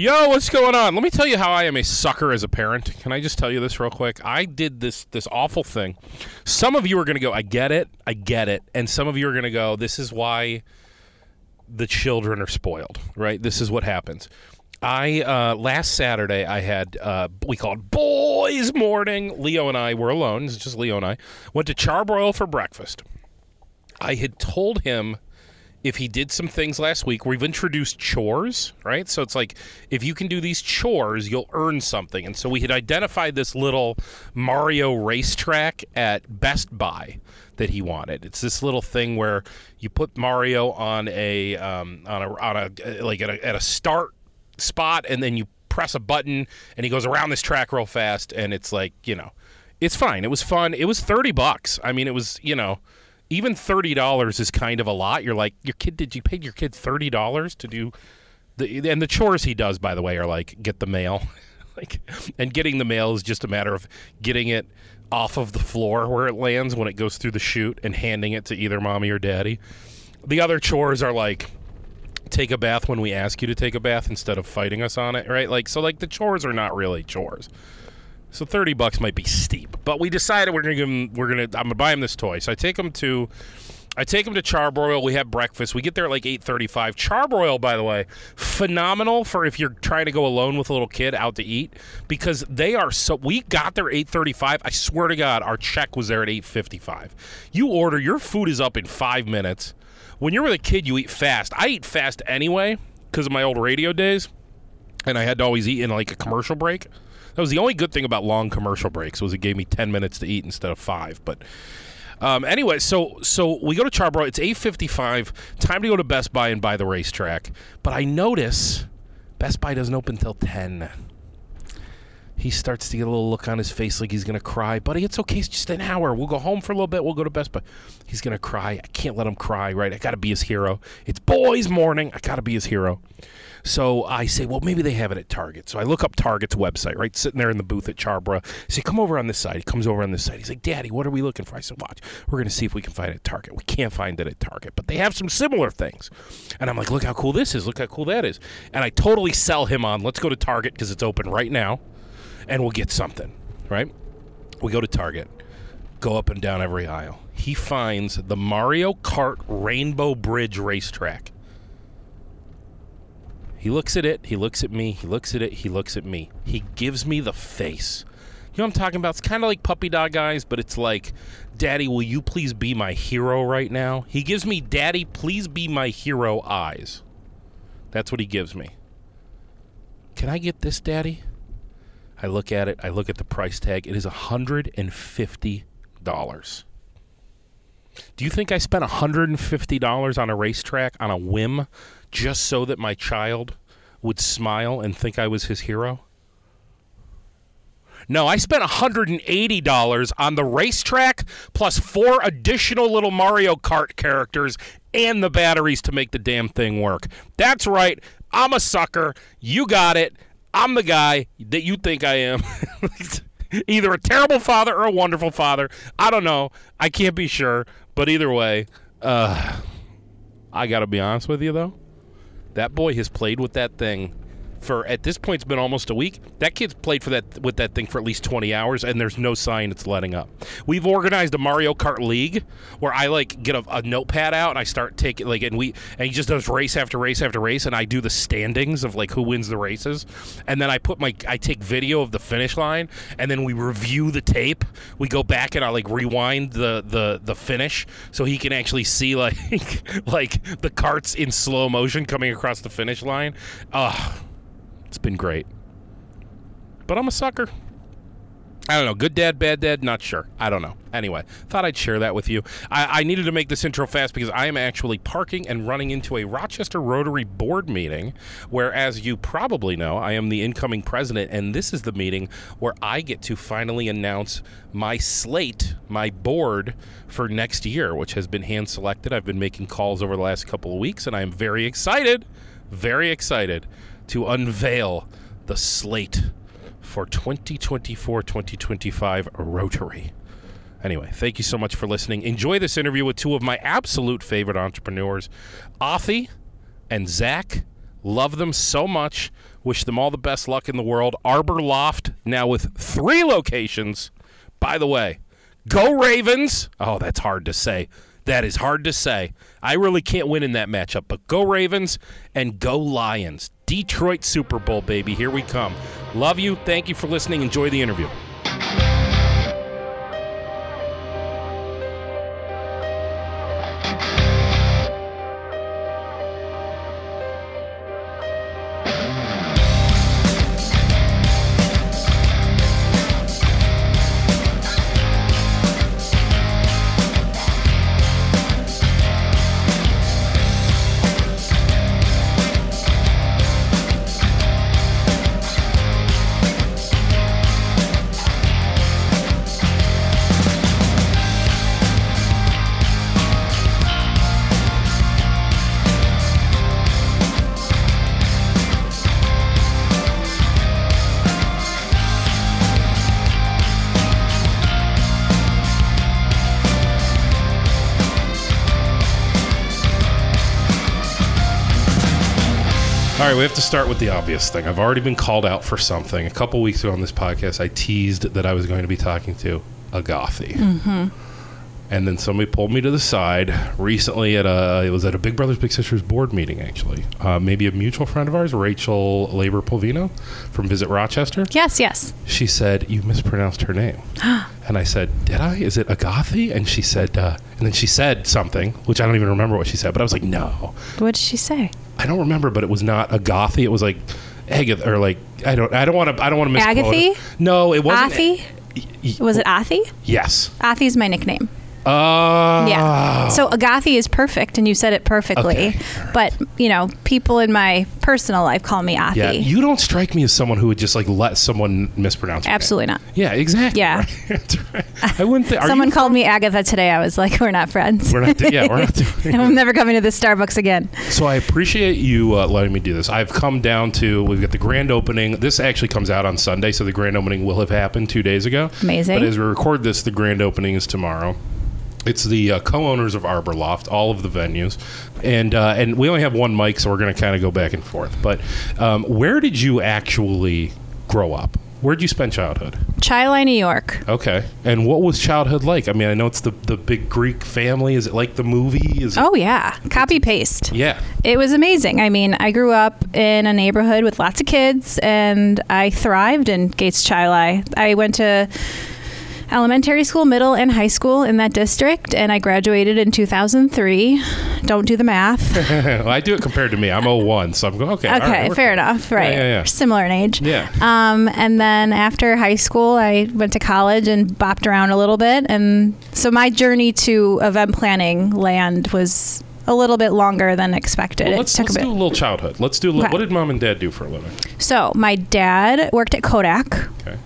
Yo, what's going on? Let me tell you how I am a sucker as a parent. Can I just tell you this real quick? I did this this awful thing. Some of you are going to go, "I get it. I get it." And some of you are going to go, "This is why the children are spoiled." Right? This is what happens. I uh, last Saturday I had uh, we called boys morning. Leo and I were alone. It's just Leo and I went to Charbroil for breakfast. I had told him if he did some things last week, we've introduced chores, right? So it's like if you can do these chores, you'll earn something. And so we had identified this little Mario racetrack at Best Buy that he wanted. It's this little thing where you put Mario on a um, on a on a like at a, at a start spot, and then you press a button, and he goes around this track real fast, and it's like you know, it's fine. It was fun. It was thirty bucks. I mean, it was you know even thirty dollars is kind of a lot. You're like, your kid, did you pay your kid thirty dollars to do the and the chores he does, by the way, are like get the mail, like, and getting the mail is just a matter of getting it off of the floor where it lands when it goes through the chute and handing it to either mommy or daddy. The other chores are like take a bath when we ask you to take a bath instead of fighting us on it, right? Like so like the chores are not really chores. So thirty bucks might be steep, but we decided we're gonna give him. We're gonna. I'm gonna buy him this toy. So I take him to. I take him to Charbroil. We have breakfast. We get there at like 8:35. Charbroil, by the way, phenomenal for if you're trying to go alone with a little kid out to eat because they are so. We got there 8:35. I swear to God, our check was there at 8:55. You order, your food is up in five minutes. When you're with a kid, you eat fast. I eat fast anyway because of my old radio days, and I had to always eat in like a commercial break. That was the only good thing about long commercial breaks was it gave me 10 minutes to eat instead of 5. But um, anyway, so so we go to Charbroil. It's 8:55. Time to go to Best Buy and buy the racetrack. But I notice Best Buy doesn't open until 10. He starts to get a little look on his face like he's to cry. Buddy, it's okay. It's just an hour. We'll go home for a little bit. We'll go to Best Buy. He's to cry. I can't let him cry, right? I got to be his hero. It's boys' morning. I got to be his hero. So I say, well, maybe they have it at Target. So I look up Target's website, right? Sitting there in the booth at Charbroil. I say, come over on this side. He comes over on this side. He's like, Daddy, what are we looking for? I said, watch. We're going to see if we can find it at Target. We can't find it at Target, but they have some similar things. And I'm like, look how cool this is. Look how cool that is. And I totally sell him on, let's go to Target because it's open right now and we'll get something, right? We go to Target, go up and down every aisle. He finds the Mario Kart Rainbow Bridge racetrack. He looks at it, he looks at me, he looks at it, he looks at me. He gives me the face. You know what I'm talking about? It's kind of like puppy dog eyes, but it's like, Daddy, will you please be my hero right now? He gives me, Daddy, please be my hero eyes. That's what he gives me. Can I get this, Daddy? I look at it, I look at the price tag. It is $150. Do you think I spent $150 on a racetrack on a whim just so that my child would smile and think I was his hero? No, I spent $180 on the racetrack plus four additional little Mario Kart characters and the batteries to make the damn thing work. That's right. I'm a sucker. You got it. I'm the guy that you think I am. either a terrible father or a wonderful father. I don't know. I can't be sure. But either way, uh, I got to be honest with you, though. That boy has played with that thing for at this point it's been almost a week. That kid's played for that with that thing for at least 20 hours and there's no sign it's letting up. We've organized a Mario Kart league where I like get a, a notepad out and I start taking like and we and he just does race after race after race and I do the standings of like who wins the races and then I put my I take video of the finish line and then we review the tape. We go back and I like rewind the the the finish so he can actually see like like the carts in slow motion coming across the finish line. Ugh it's been great. But I'm a sucker. I don't know. Good dad, bad dad, not sure. I don't know. Anyway, thought I'd share that with you. I, I, needed to make this intro fast because I am actually parking and running into a Rochester Rotary board meeting where, as you probably know, I am the incoming president, and this is the meeting where I get to finally announce my slate, my board for next year, which has been hand selected. I've been making calls over the last couple of weeks, and I am very excited, very excited to unveil the slate for 2024 2025 Rotary. Anyway, thank you so much for listening. Enjoy this interview with two of my absolute favorite entrepreneurs, Athi and Zach Love them so much. Wish them all the best luck in the world. Arbor Loft now with three locations. By the way, go Ravens. Oh, that's hard to say. That is hard to say. I really can't win in that matchup, but go Ravens and go Lions. Detroit Super Bowl, baby. Here we come. Love you. Thank you for listening. Enjoy the interview. We have to start with the obvious thing. I've already been called out for something. A couple weeks ago on this podcast, I teased that I was going to be talking to a gothy. Mm-hmm. And then somebody pulled me to the side recently at a, it was at a Big Brothers Big Sisters board meeting, actually. Uh, maybe a mutual friend of ours, Rachel Laber Polvino from Visit Rochester. Yes, yes. She said, You mispronounced her name. and I said, Did I? Is it Agathi? And she said, uh, and then she said something, which I don't even remember what she said, but I was like, No. What did she say? I don't remember, but it was not Agathi. It was like Agatha or like I don't I don't want to I don't want to misquote. Agathy? it. No, it wasn't. Athi? Y- y- Was it Athi? Yes. Athi's my nickname. Uh, Yeah. So Agathi is perfect, and you said it perfectly. Okay. But you know, people in my personal life call me Athi. Yeah, you don't strike me as someone who would just like let someone mispronounce. your name. Absolutely not. Yeah, exactly. Yeah. right. I wouldn't think. Someone called me Agatha today. I was like, we're not friends. We're not. yeah, we're not doing. I'm never coming to this Starbucks again. So I appreciate you uh, letting me do this. I've come down to we've got the grand opening. This actually comes out on Sunday, so the grand opening will have happened two days ago. Amazing. But as we record this, the grand opening is tomorrow. It's the uh, co-owners of Arbor Loft, all of the venues, and uh, and we only have one mic, so we're going to kind of go back and forth. But um, where did you actually grow up? Where did you spend childhood? Chili, New York. Okay, and what was childhood like? I mean, I know it's the the big Greek family. Is it like the movie? Is it, Oh yeah, copy paste. yeah. It was amazing. I mean, I grew up in a neighborhood with lots of kids, and I thrived in Gates Chili. I went to elementary school, middle, and high school in that district, and I graduated in 2003. Don't do the math. well, I do it compared to me. I'm 01, so I'm going, okay. Okay, we're fair enough. Right. yeah, yeah. Similar in age. Yeah. Um, and then after high school, I went to college and bopped around a little bit. And so my journey to event planning land was a little bit longer than expected. Well, let's let's a do a little childhood. Let's do a little, Okay. what did mom and dad do for a living? So my dad worked at Kodak. Okay.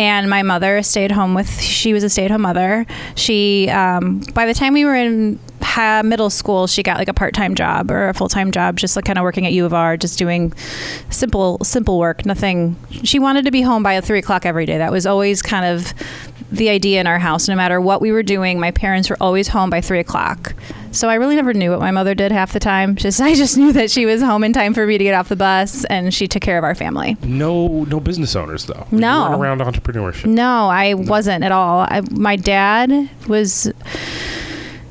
And my mother stayed home with. She was a stay-at-home mother. She, um, by the time we were in middle school, she got like a part-time job or a full-time job, just like kind of working at U of R, just doing simple, simple work. Nothing. She wanted to be home by three o'clock every day. That was always kind of the idea in our house. No matter what we were doing, my parents were always home by three o'clock. So I really never knew what my mother did half the time. Just I just knew that she was home in time for me to get off the bus, and she took care of our family. No no business owners, though. No. You weren't around entrepreneurship. No, I wasn't at all. I, my dad was.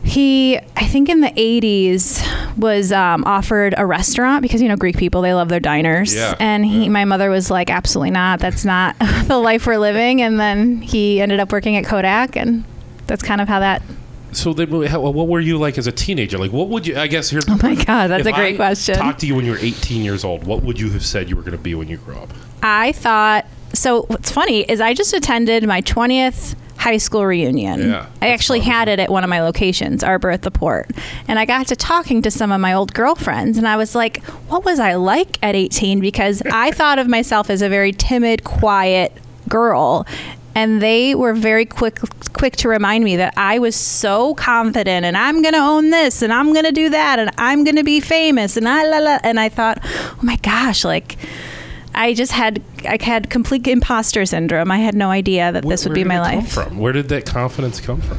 He, I think in the 80s, was um, offered a restaurant because, you know, Greek people, they love their diners. Yeah, And he, yeah. my mother was like, absolutely not. That's not the life we're living. And then he ended up working at Kodak. And that's kind of how that. So then, what were you like as a teenager? Like, what would you, I guess here's Oh my God, that's a great I question. Talk to you when you were 18 years old, what would you have said you were going to be when you grew up? I thought. So what's funny is I just attended my 20th high school reunion. Yeah, I actually had it at one of my locations, Arbor at the Port. And I got to talking to some of my old girlfriends and I was like, what was I like at 18 because I thought of myself as a very timid, quiet girl. And they were very quick quick to remind me that I was so confident and I'm going to own this and I'm going to do that and I'm going to be famous and I la la and I thought, "Oh my gosh, like I just had I had complete imposter syndrome. I had no idea that Where- this would be my life. from? Where did that confidence come from?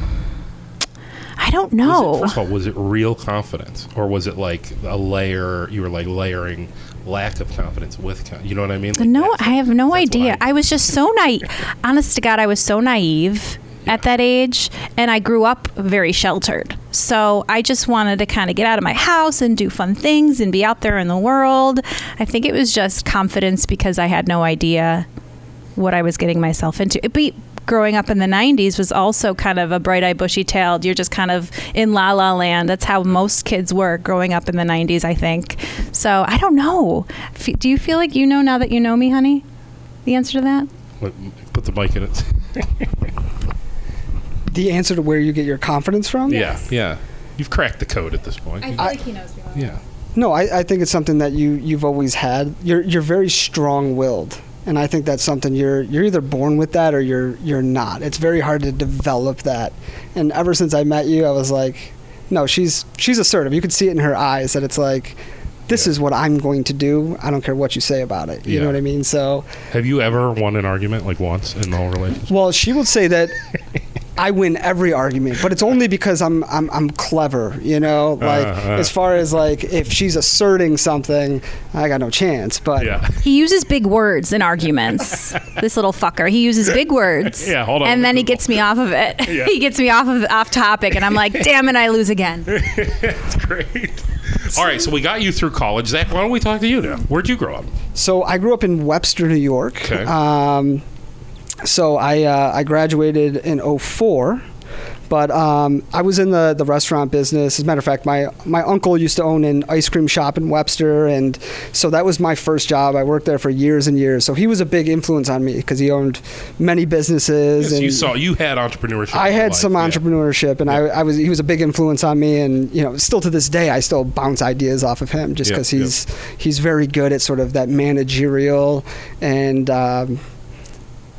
I don't Was it- know. first of all, was it real confidence, or was it like a layer? You were like layering lack of confidence with con- you know what I mean? Like No, I have no idea. I- I, was just so naive. Honest to God, I was so naive at that age, and I grew up very sheltered. So I just wanted to kind of get out of my house and do fun things and be out there in the world. I think it was just confidence because I had no idea what I was getting myself into. But growing up in the 90s was also kind of a bright eyed, bushy tailed. You're just kind of in la la land. That's how most kids were growing up in the 90s, I think. So I don't know. F- Do you feel like you know now that you know me, honey? The answer to that? Put the mic in it. The answer to where you get your confidence from? Yeah, yeah. You've cracked the code at this point. You- like he knows me. yeah. No, I, I think it's something that you you've always had. You're you're very strong-willed, and I think that's something you're you're either born with that or you're you're not. It's very hard to develop that. And ever since I met you, I was like, no, she's she's assertive. You could see it in her eyes that it's like, this Yeah. is what I'm going to do. I don't care what you say about it. You Yeah. know what I mean? So, Have you ever won an argument like once in the whole relationship? well, she would say that. I win every argument, but it's only because I'm I'm, I'm clever, you know. Like Uh-huh. as far as like if she's asserting something, I got no chance. But Yeah. He uses big words in arguments. this little fucker. He uses big words. Yeah, hold on, And me then he gets me off of it. Yeah. he gets me off of off topic, and I'm like, damn it, I lose again. That's great. All right, so we got you through college. Zach, why don't we talk to you now? Where'd you grow up? So I grew up in Webster, New York. Okay. Um, so I uh, I graduated in 04. But um, I was in the, the restaurant business. As a matter of fact, my, my uncle used to own an ice cream shop in Webster, and so that was my first job. I worked there for years and years. So he was a big influence on me because he owned many businesses. Yes, and you saw you had entrepreneurship. I had life, some yeah. entrepreneurship, and I, I was he was a big influence on me, and you know, still to this day, I still bounce ideas off of him just because he's he's very good at sort of that managerial and. Um,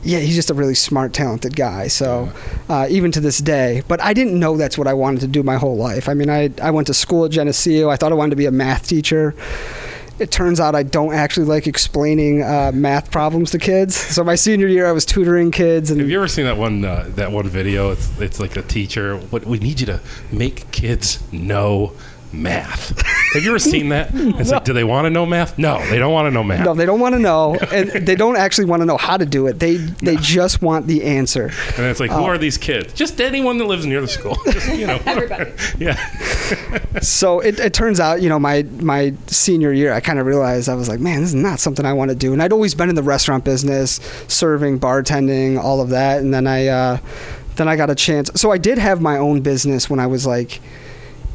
yeah, he's just a really smart, talented guy. So, uh, even to this day, but I didn't know that's what I wanted to do my whole life. I mean, I I went to school at Geneseo. I thought I wanted to be a math teacher. It turns out I don't actually like explaining uh, math problems to kids. So my senior year, I was tutoring kids, and Have you ever seen that one uh, that one video? It's it's like a teacher. What we need you to make kids know math. Have you ever seen that? It's like, do they want to know math? No, they don't want to know math. No, they don't want to know, and they don't actually want to know how to do it. They they just want the answer. And it's like, who are these kids? Just anyone that lives near the school. Just, you know. Everybody. Yeah. So it, it turns out, you know, my my senior year, I kind of realized I was like, man, this is not something I want to do. And I'd always been in the restaurant business, serving, bartending, all of that. And then I uh, then I got a chance. So I did have my own business when I was like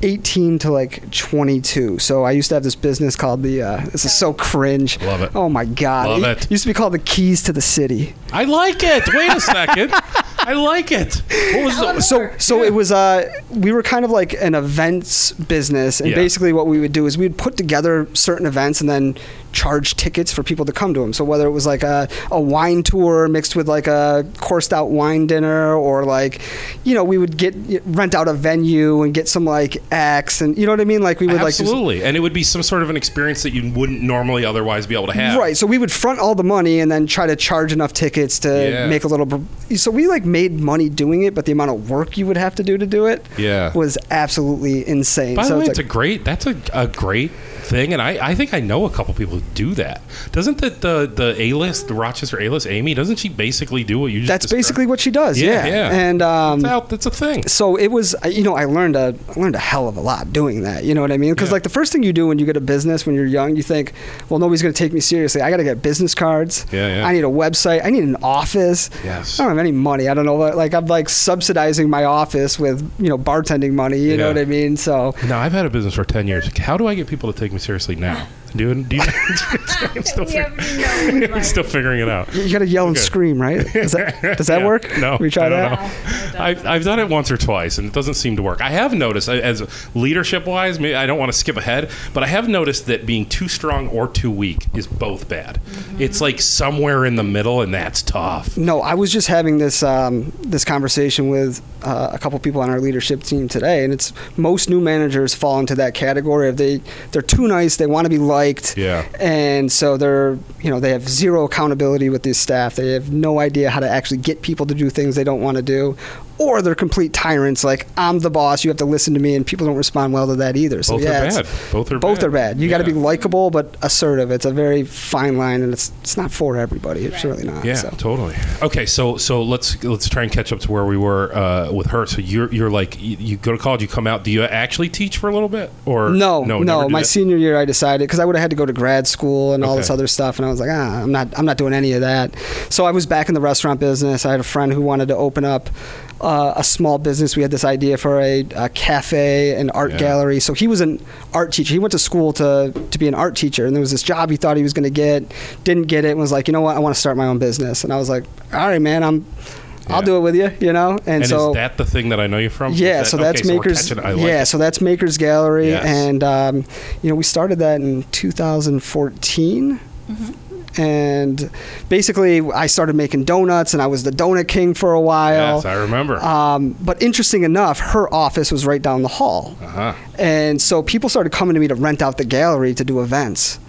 18 to like 22. So I used to have this business called the. Uh, this is so cringe. Love it. Oh my god! Love it. used to be called the Keys to the City. I like it. Wait a second. I like it. What was the So so it was uh we were kind of like an events business and Yeah. basically what we would do is we'd put together certain events and then charge tickets for people to come to them. So whether it was like a, a wine tour mixed with like a coursed out wine dinner or like you know we would get rent out a venue and get some like acts and you know what I mean like we would like do- Absolutely. and it would be some sort of an experience that you wouldn't normally otherwise be able to have. Right. So we would front all the money and then try to charge enough tickets to Yeah. make a little. So we like made money doing it, but the amount of work you would have to do to do it Yeah. was absolutely insane. By so the way, it's it's a great. That's a, a great thing, and I, I think I know a couple people who do that. Doesn't the the, the A list, the Rochester A list, Amy? Doesn't she basically do what you just? that's described? basically what she does. Yeah, Yeah. yeah. And um, It's out. That's a thing. so it was uh, you know i learned a I learned a hell of a lot doing that you know what i mean because Yeah. like the first thing you do when you get a business when you're young you think well nobody's going to take me seriously i got to get business cards Yeah, yeah. i need a website i need an office Yes. i don't have any money i don't know like i'm like subsidizing my office with you know bartending money you know what i mean so No, I've had a business for ten years. How do I get people to take me seriously now? Do, do you, I'm still, fig- I'm still figuring it out. you got to yell and Okay. scream right does that, does that Yeah. work No, we try I don't that know. I've, I've done it once or twice, and it doesn't seem to work. I have noticed, as leadership wise, maybe I don't want to skip ahead, but I have noticed that being too strong or too weak is both bad. It's like somewhere in the middle, and that's tough. No, I was just having this um, this conversation with uh, a couple people on our leadership team today, and it's most new managers fall into that category of they they're too nice, they want to be liked, Yeah. and so they're you know they have zero accountability with these staff. They have no idea how to actually get people to do things they don't want to do, or they're complete tyrants. Like I'm the boss, you have to listen to me, and people don't respond well to that either. So Both yeah, are bad. Both are both bad. are bad. You got to be likable but assertive. It's a very fine line, and it's it's not for everybody. It's really not. Yeah, so. totally. Okay, so so let's let's try and catch up to where we were uh, with her. So you're you're like you, you go to college, you come out. Do you actually teach for a little bit, or No, no, no. My that? senior year, I decided because I would have had to go to grad school and all this other stuff, and I was like, ah, I'm not, I'm not doing any of that. So I was back in the restaurant business. I had a friend who wanted to open up uh, a small business. We had this idea for a, a cafe and art Yeah. gallery. So he was an art teacher. He went to school to to be an art teacher, and there was this job he thought he was going to get, didn't get it, and was like, you know what, I want to start my own business. And I was like, all right, man, I'm. I'll do it with you, you know. And, And so is that the thing that I know you from? Is yeah, that- so that's okay, we're Makers. catching it. Like yeah, it. so that's Makers Gallery, Yes. and um, you know we started that in 2014. And basically, I started making donuts, and I was the donut king for a while. yes, I remember. Um, but interesting enough, her office was right down the hall. uh-huh. And so people started coming to me to rent out the gallery to do events.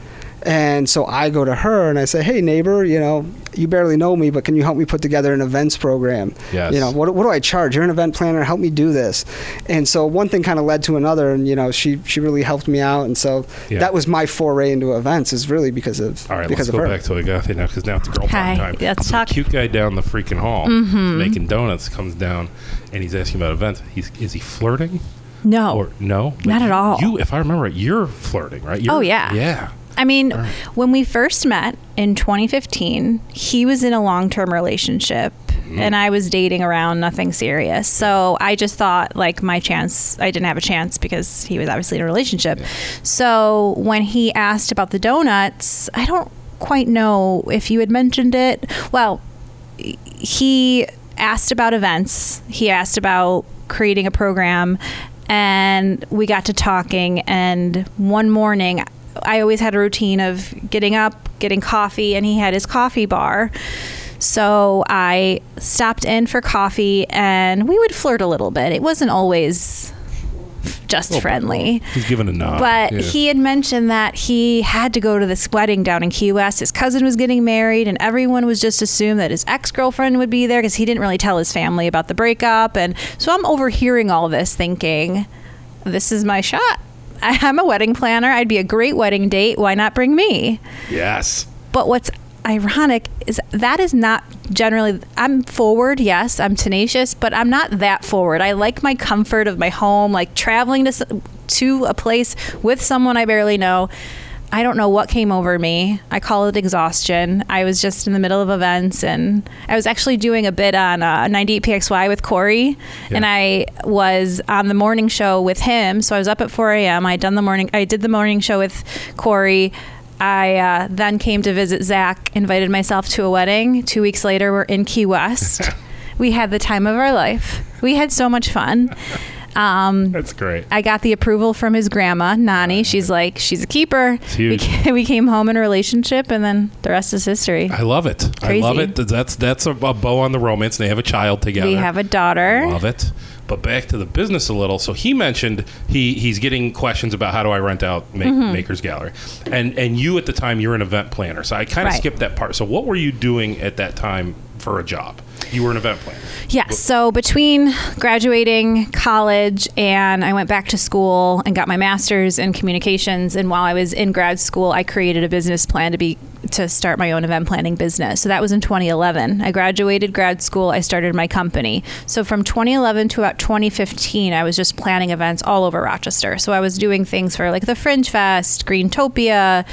And so I go to her and I say, "Hey neighbor, you know, you barely know me, but can you help me put together an events program? Yes. You know, what, what do I charge? You're an event planner. Help me do this." And so one thing kind of led to another, and you know, she she really helped me out. And so Yeah. that was my foray into events is really because of All right, because let's of go her. back to Agatha now because now it's girl Hi, time. let's The talk. Cute guy down the freaking hall Mm-hmm. making donuts comes down, and he's asking about events. He's is he flirting No. or no? Not at all. You, if I remember it, you're flirting, right? You're, Oh, yeah. yeah. I mean, when we first met in 2015, he was in a long term relationship mm-hmm. and I was dating around, nothing serious. So I just thought, like, my chance, I didn't have a chance because he was obviously in a relationship. So when he asked about the donuts, I don't quite know if you had mentioned it. Well, he asked about events. He asked about creating a program, and we got to talking. And one morning, I always had a routine of getting up, getting coffee, and he had his coffee bar. So I stopped in for coffee, and we would flirt a little bit. It wasn't always just friendly. He's giving a nod. But yeah. he had mentioned that he had to go to this wedding down in Key West. His cousin was getting married, and everyone was just assumed that his ex girlfriend would be there because he didn't really tell his family about the breakup. And so I'm overhearing all this thinking, this is my shot. I- I'm a wedding planner. I'd be a great wedding date. Why not bring me? yes. But what's ironic is that is not generally I'm forward, yes, I'm tenacious, but I'm not that forward. I like my comfort of my home, like traveling to to a place with someone I barely know. I don't know what came over me. I call it exhaustion. I was just in the middle of events, and I was actually doing a bit on uh, 98PXY with Corey, and I was on the morning show with him. So I was up at 4 a.m. I done the morning. I did the morning show with Corey. I uh, then came to visit Zach. Invited myself to a wedding. Two weeks later, we're in Key West. we had the time of our life. We had so much fun. Um, That's great. I got the approval from his grandma, Nani. She's like, she's a keeper. We, huge. ca- we came home in a relationship, and then the rest is history. I love it. I love it. That's that's a, a bow on the romance. They have a child together. We have a daughter. Love it. But back to the business a little. So he mentioned he he's getting questions about how do I rent out Make, Mm-hmm. Makers Gallery, and and you at the time you're an event planner. So I kind of Right. skipped that part. So what were you doing at that time for a job? You were an event planner. Yeah. So between graduating college and I went back to school and got my master's in communications, and while I was in grad school, I created a business plan to be to start my own event planning business. So that was in 2011. I graduated grad school. I started my company. So from 2011 to about 2015, I was just planning events all over Rochester. So I was doing things for like the Fringe Fest, Greentopia,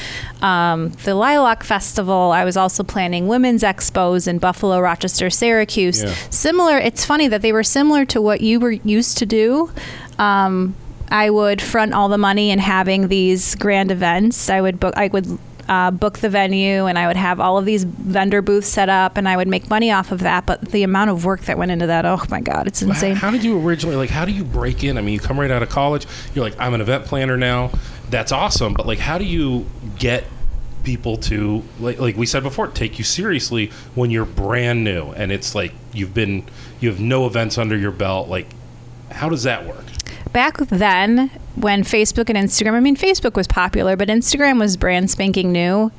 um, the Lilac Festival. I was also planning women's expos in Buffalo, Rochester, Syracuse. Yeah. Similar. It's funny that they were similar to what you were used to do. Um, I would front all the money in having these grand events. I would book. I would. Uh, book the venue and I would have all of these vendor booths set up and I would make money off of that. But the amount of work that went into that, oh my God, it's insane. how did you originally like? How do you break in? I mean, you come right out of college. You're like, I'm an event planner now. That's awesome. But like, how do you get people to like like we said before take you seriously when you're brand new and it's like you've been you have no events under your belt like how does that work back then when Facebook and Instagram, I mean, Facebook was popular, but Instagram was brand spanking new.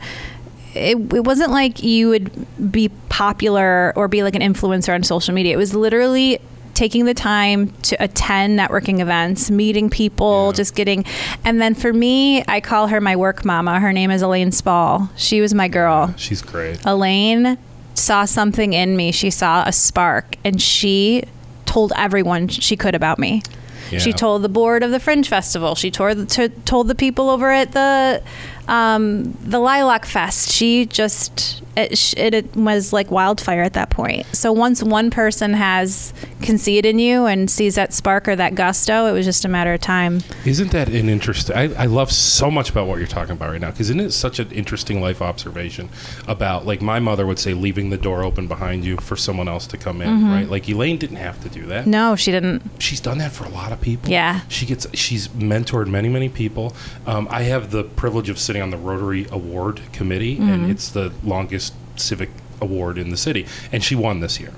It, it wasn't like you would be popular or be like an influencer on social media. It was literally taking the time to attend networking events, meeting people, Yeah. just getting. And then for me, I call her my work mama. Her name is Elaine Spaull. She was my girl. She's great. Elaine saw something in me. She saw a spark, and she told everyone she could about me. She told the board of the Fringe Festival. She told to, told the people over at the um, the Lilac Fest. She just it, sh- it, it was like wildfire at that point. So once one person has can see it in you and sees that spark or that gusto, it was just a matter of time. Isn't that an interesting? I, I love so much about what you're talking about right now because isn't it such an interesting life observation about like my mother would say leaving the door open behind you for someone else to come in, Mm-hmm. right? Like Elaine didn't have to do that. No, she didn't. She's done that for a lot of people. Yeah. she gets she's mentored many many people. Um, I have the privilege of sitting on the Rotary Award Committee, Mm-hmm. and it's the longest civic award in the city, and she won this year.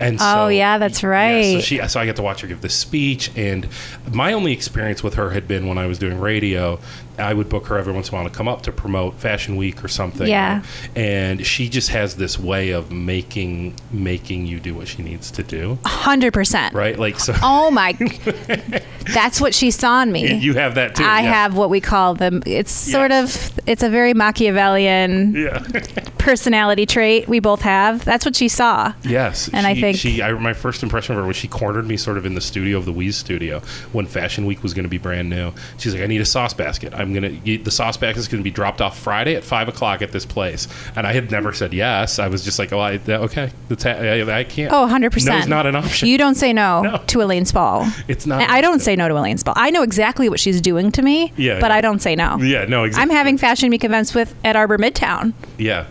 And Oh, so, yeah, that's so right. she so I get to watch her give this speech, and my only experience with her had been when I was doing radio. I would book her every once in a while to come up to promote Fashion Week or something. Yeah. and she just has this way of making making you do what she needs to do, Hundred percent. right? Like so. Oh my! That's what she saw in me. You have that too. I yeah. have what we call the It's sort Yes. of it's a very Machiavellian Yeah. personality trait we both have. That's what she saw. yes. And I think- she. I, my first impression of her was she cornered me sort of in the studio of the Wheeze studio when Fashion Week was going to be brand new. She's like, "I need a sauce basket. I'm gonna the sauce basket is to be dropped off Friday at five o'clock at this place." And I had never said yes. I was just like, "Oh, I, okay, that's ha- I, I can't." Oh, 100 percent. No's not an option. You don't say no, No. to Elaine Spaull. It's not. I don't say no to Elaine Spaull. I know exactly what she's doing to me, Yeah, but yeah. I don't say no. Yeah. No. Exactly. I'm having Fashion Week events with at Arbor Midtown, Yeah.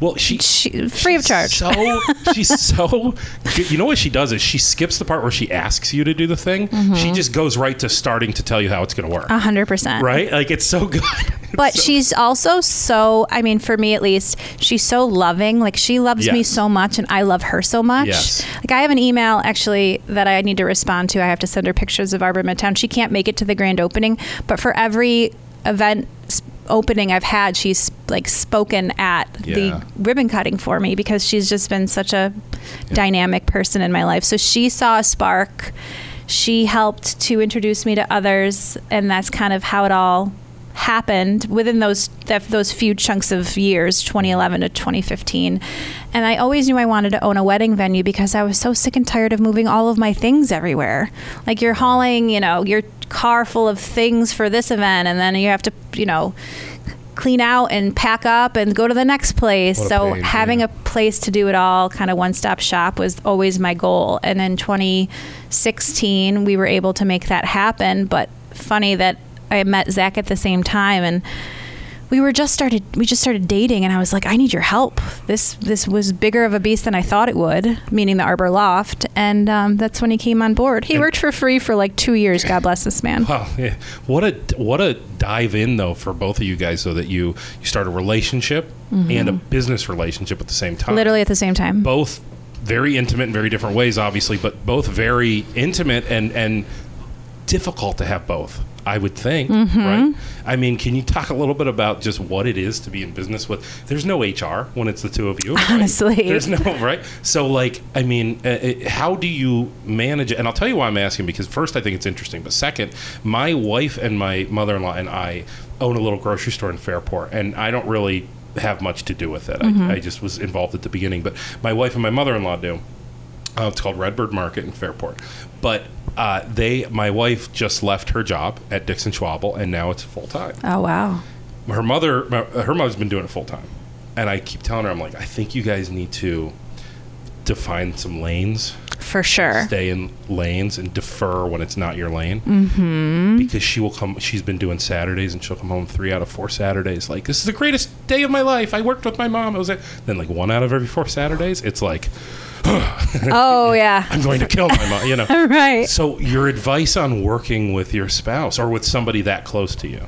Well, she. she, free of charge. So she's so. You know what she does is she skips the part where she asks you to do the thing. Mm-hmm. She just goes right to starting to tell you how it's going to work. A hundred percent. Right? Like it's so good. But So- she's also so, I mean, for me at least, she's so loving. Like, she loves me so much, and I love her so much. Yes. Like, I have an email actually that I need to respond to. I have to send her pictures of Arbor Midtown. She can't make it to the grand opening, but for every event opening I've had, she's like spoken at Yeah. the ribbon cutting for me because she's just been such a dynamic person in my life. So she saw a spark. She helped to introduce me to others, and that's kind of how it all happened within those those few chunks of years 2011 to 2015 and i always knew i wanted to own a wedding venue because i was so sick and tired of moving all of my things everywhere like you're hauling you know your car full of things for this event and then you have to you know clean out and pack up and go to the next place so pain, having yeah. a place to do it all kind of one-stop shop was always my goal and in 2016 we were able to make that happen but funny that i met zach at the same time and we were just started we just started dating and i was like i need your help this this was bigger of a beast than i thought it would meaning the arbor loft and um, that's when he came on board he And- worked for free for like two years god bless this man Wow, yeah. what a what a dive in though for both of you guys, so that you you start a relationship and a business relationship at the same time. literally at the same time both very intimate in very different ways, obviously, but both very intimate and and difficult to have both. I would think, Mm-hmm. right? I mean, can you talk a little bit about just what it is to be in business with? There's no HR when it's the two of you. right? Honestly. there's no right. So, like, I mean, uh, uh, how do you manage it? And I'll tell you why I'm asking because first, I think it's interesting, but second, my wife and my mother-in-law and I own a little grocery store in Fairport, and I don't really have much to do with it. I, I just was involved at the beginning, but my wife and my mother-in-law do. Uh, it's called Redbird Market in Fairport. But uh, they, my wife just left her job at Dixon Schwabl, and now it's full time. oh wow Her mother, her mother's been doing it full time, and I keep telling her, I'm like, I think you guys need to define some lanes, for sure stay in lanes, and defer when it's not your lane. Mm-hmm. Because she will come. She's been doing Saturdays, and she'll come home three out of four Saturdays. Like this is the greatest day of my life. I worked with my mom. It was a, then like one out of every four Saturdays. It's like oh yeah I'm going to kill my mom. You know. right So, your advice on working with your spouse or with somebody that close to you?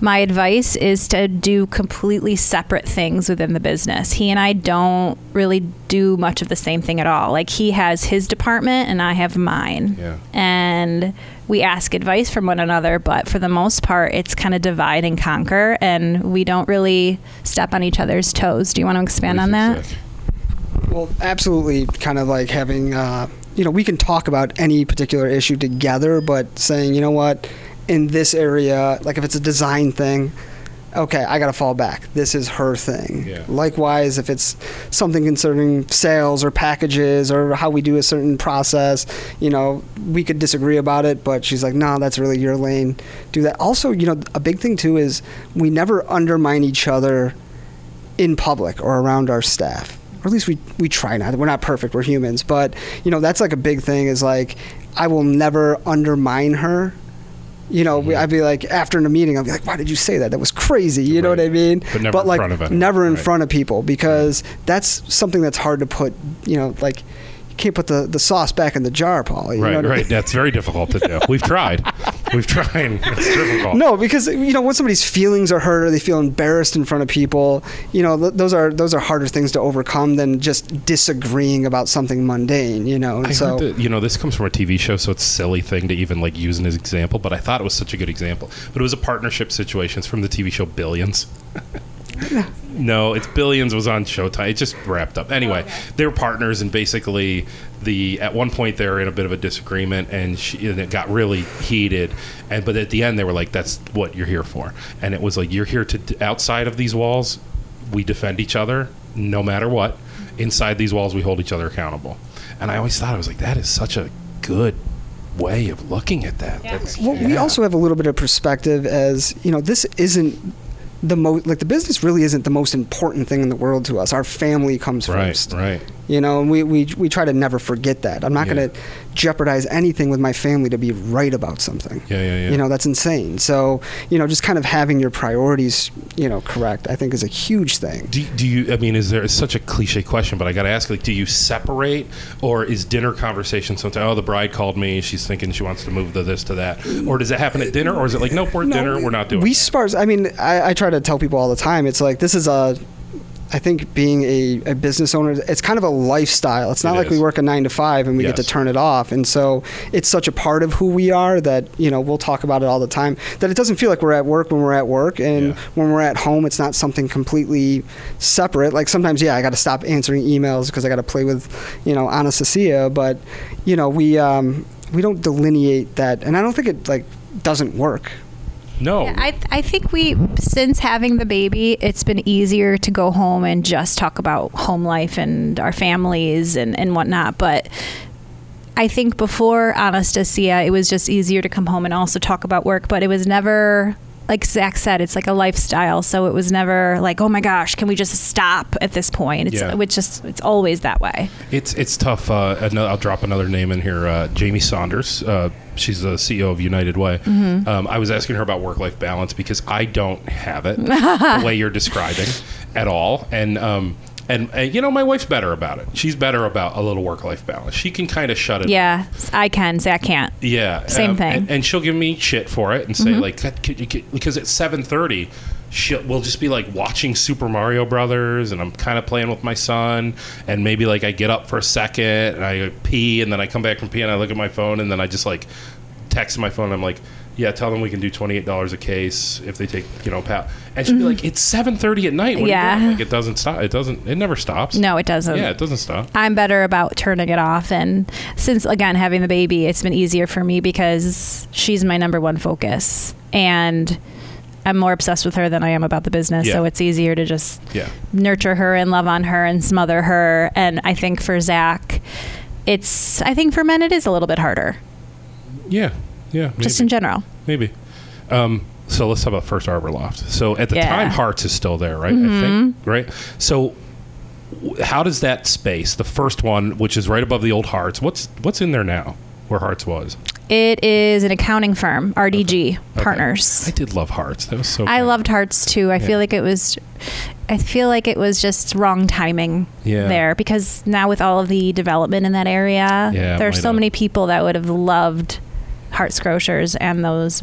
my advice is to do completely separate things within the business. He and I don't really do much of the same thing at all. Like he has his department and I have mine. Yeah. And we ask advice from one another, but for the most part, it's kind of divide and conquer, and we don't really step on each other's toes. Do you want to expand on that? Well, absolutely, kind of like having uh, you know, we can talk about any particular issue together, but saying, you know what, in this area, like if it's a design thing, okay, I got to fall back. This is her thing. Yeah. Likewise, if it's something concerning sales or packages or how we do a certain process, you know, we could disagree about it, but she's like, no, that's really your lane. Do that. Also, you know, a big thing too is we never undermine each other in public or around our staff. Or at least we, we try not. We're not perfect. We're humans. But, you know, that's like a big thing is like, I will never undermine her. You know, we, I'd be like, after in a meeting, I'd be like, why did you say that? That was crazy. You know what I mean? But never in like, front of anyone, never in right. front of people because that's something that's hard to put, you know, like, you can't put the, the sauce back in the jar, Paul. You know Right, I right. mean? That's very difficult to do. We've tried. We've tried. It's difficult. No, because you know when somebody's feelings are hurt or they feel embarrassed in front of people, you know th- those are those are harder things to overcome than just disagreeing about something mundane. You know, and I so that, you know, this comes from a TV show, so it's a silly thing to even like use as example, but I thought it was such a good example. But it was a partnership situation. It's from the TV show Billions. no, it's Billions was on Showtime. It just wrapped up. Anyway, they were partners, and basically, the at one point they were in a bit of a disagreement, and, she, and it got really heated. And but at the end, they were like, "That's what you're here for," and it was like, "You're here to outside of these walls, we defend each other no matter what. Inside these walls, we hold each other accountable." And I always thought I was like, "That is such a good." way of looking at that That's- well, we also have a little bit of perspective as you know this isn't the most like the business really isn't the most important thing in the world to us. Our family comes right first. right You know, and we, we, we try to never forget that. I'm not Yeah. going to jeopardize anything with my family to be right about something. Yeah, yeah, yeah. You know, that's insane. So, you know, just kind of having your priorities, you know, correct, I think is a huge thing. Do, do you? I mean, is there? It's such a cliche question, but I got to ask. Like, do you separate, or is dinner conversation sometimes? Oh, the bride called me. She's thinking she wants to move the this to that, or does it happen at dinner, or is it like, nope, we're at dinner, we're not doing. We that? spars. I mean, I, I try to tell people all the time. It's like this is a. I think being a, a business owner, it's kind of a lifestyle. It's not It like we work a nine to five and we get to turn it off. And so it's such a part of who we are that, you know, we'll talk about it all the time. That it doesn't feel like we're at work when we're at work. And Yeah. when we're at home, it's not something completely separate. Like sometimes, yeah, I got to stop answering emails because I got to play with, you know, Anastasia. But, you know, we, um, we don't delineate that. And I don't think it, like, doesn't work. No. Yeah, I, I think we, since having the baby, it's been easier to go home and just talk about home life and our families and, and whatnot. But I think before Anastasia, it was just easier to come home and also talk about work. But it was never, like Zach said, it's like a lifestyle. So it was never like, oh my gosh, can we just stop at this point? It's, Yeah. it's just, it's always that way. It's it's tough. Uh, I'll drop another name in here. Uh, Jaime Saunders. Uh, she's the CEO of United Way. Mm-hmm. Um, I was asking her about work life balance because I don't have it the way you're describing at all. And um, and uh, you know, my wife's better about it. She's better about a little work life balance. She can kind of shut it. Yeah, I can. Zach can't. Yeah, Same thing. Mm-hmm. And, and she'll give me shit for it and say like, "Could- could you get-" because at seven thirty, she'll we'll just be like watching Super Mario Brothers, and I'm kind of playing with my son, and maybe like I get up for a second and I pee, and then I come back from pee and I look at my phone, and then I just like text my phone. And I'm like. Yeah, tell them we can do twenty eight dollars a case if they take, you know, pal. And she'd be like, "It's seven thirty at night. What Mm-hmm. Yeah. are you doing?" Like, it doesn't stop. It doesn't. It never stops. No, it doesn't. Yeah, it doesn't stop. I'm better about turning it off. And since, again, having the baby, it's been easier for me because she's my number one focus. And I'm more obsessed with her than I am about the business. So it's easier to just Yeah. nurture her and love on her and smother her. And I think for Zach, it's, I think for men, it is a little bit harder, Yeah. Yeah. just in general. Maybe. Um, so let's talk about First Arbor Loft. So at the Yeah. Mm-hmm. time, Hart's is still there, right? I think, right? So how does that space, the first one, which is right above the old Hart's, what's what's in there now? Where Hart's was? It is an accounting firm, RDG Okay. Partners. I did love Hart's. That was so. I loved Hart's too. I Yeah. feel like it was, I feel like it was just wrong timing Yeah. there because now with all of the development in that area, Yeah, there are so have. many people that would have loved Hart's Grocers and those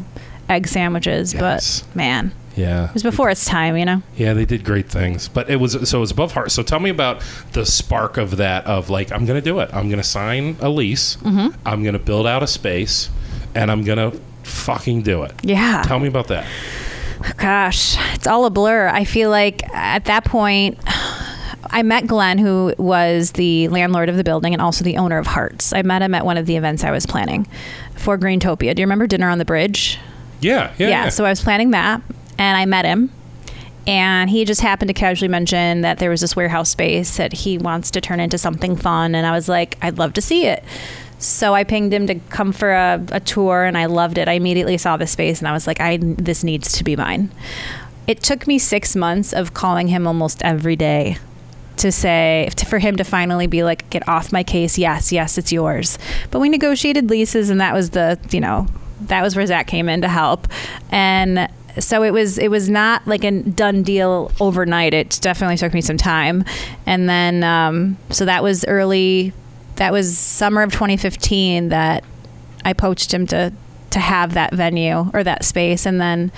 egg sandwiches. Yes. But man, Yeah. it was before its time, you know. Yeah, they did great things, but it was so it was above Hart. So tell me about the spark of that. Of like, I'm going to do it. I'm going to sign a lease. Mm-hmm. I'm going to build out a space, and I'm going to fucking do it. Yeah. Tell me about that. Gosh, it's all a blur. I feel like at that point, I met Glenn, who was the landlord of the building and also the owner of Hart's. I met him at one of the events I was planning for Greentopia. Do you remember Dinner on the Bridge? Yeah, yeah. yeah, so I was planning that, and I met him. And he just happened to casually mention that there was this warehouse space that he wants to turn into something fun. And I was like, I'd love to see it. So I pinged him to come for a, a tour, and I loved it. I immediately saw the space, and I was like, I this needs to be mine. It took me six months of calling him almost every day to say to, for him to finally be like get off my case. Yes yes it's yours. But we negotiated leases and that was the you know that was where zach came in to help. And so it was it was not like a done deal overnight. It definitely took me some time. And then um, so that was early that was summer of 2015 that i poached him to to have that venue or that space. And then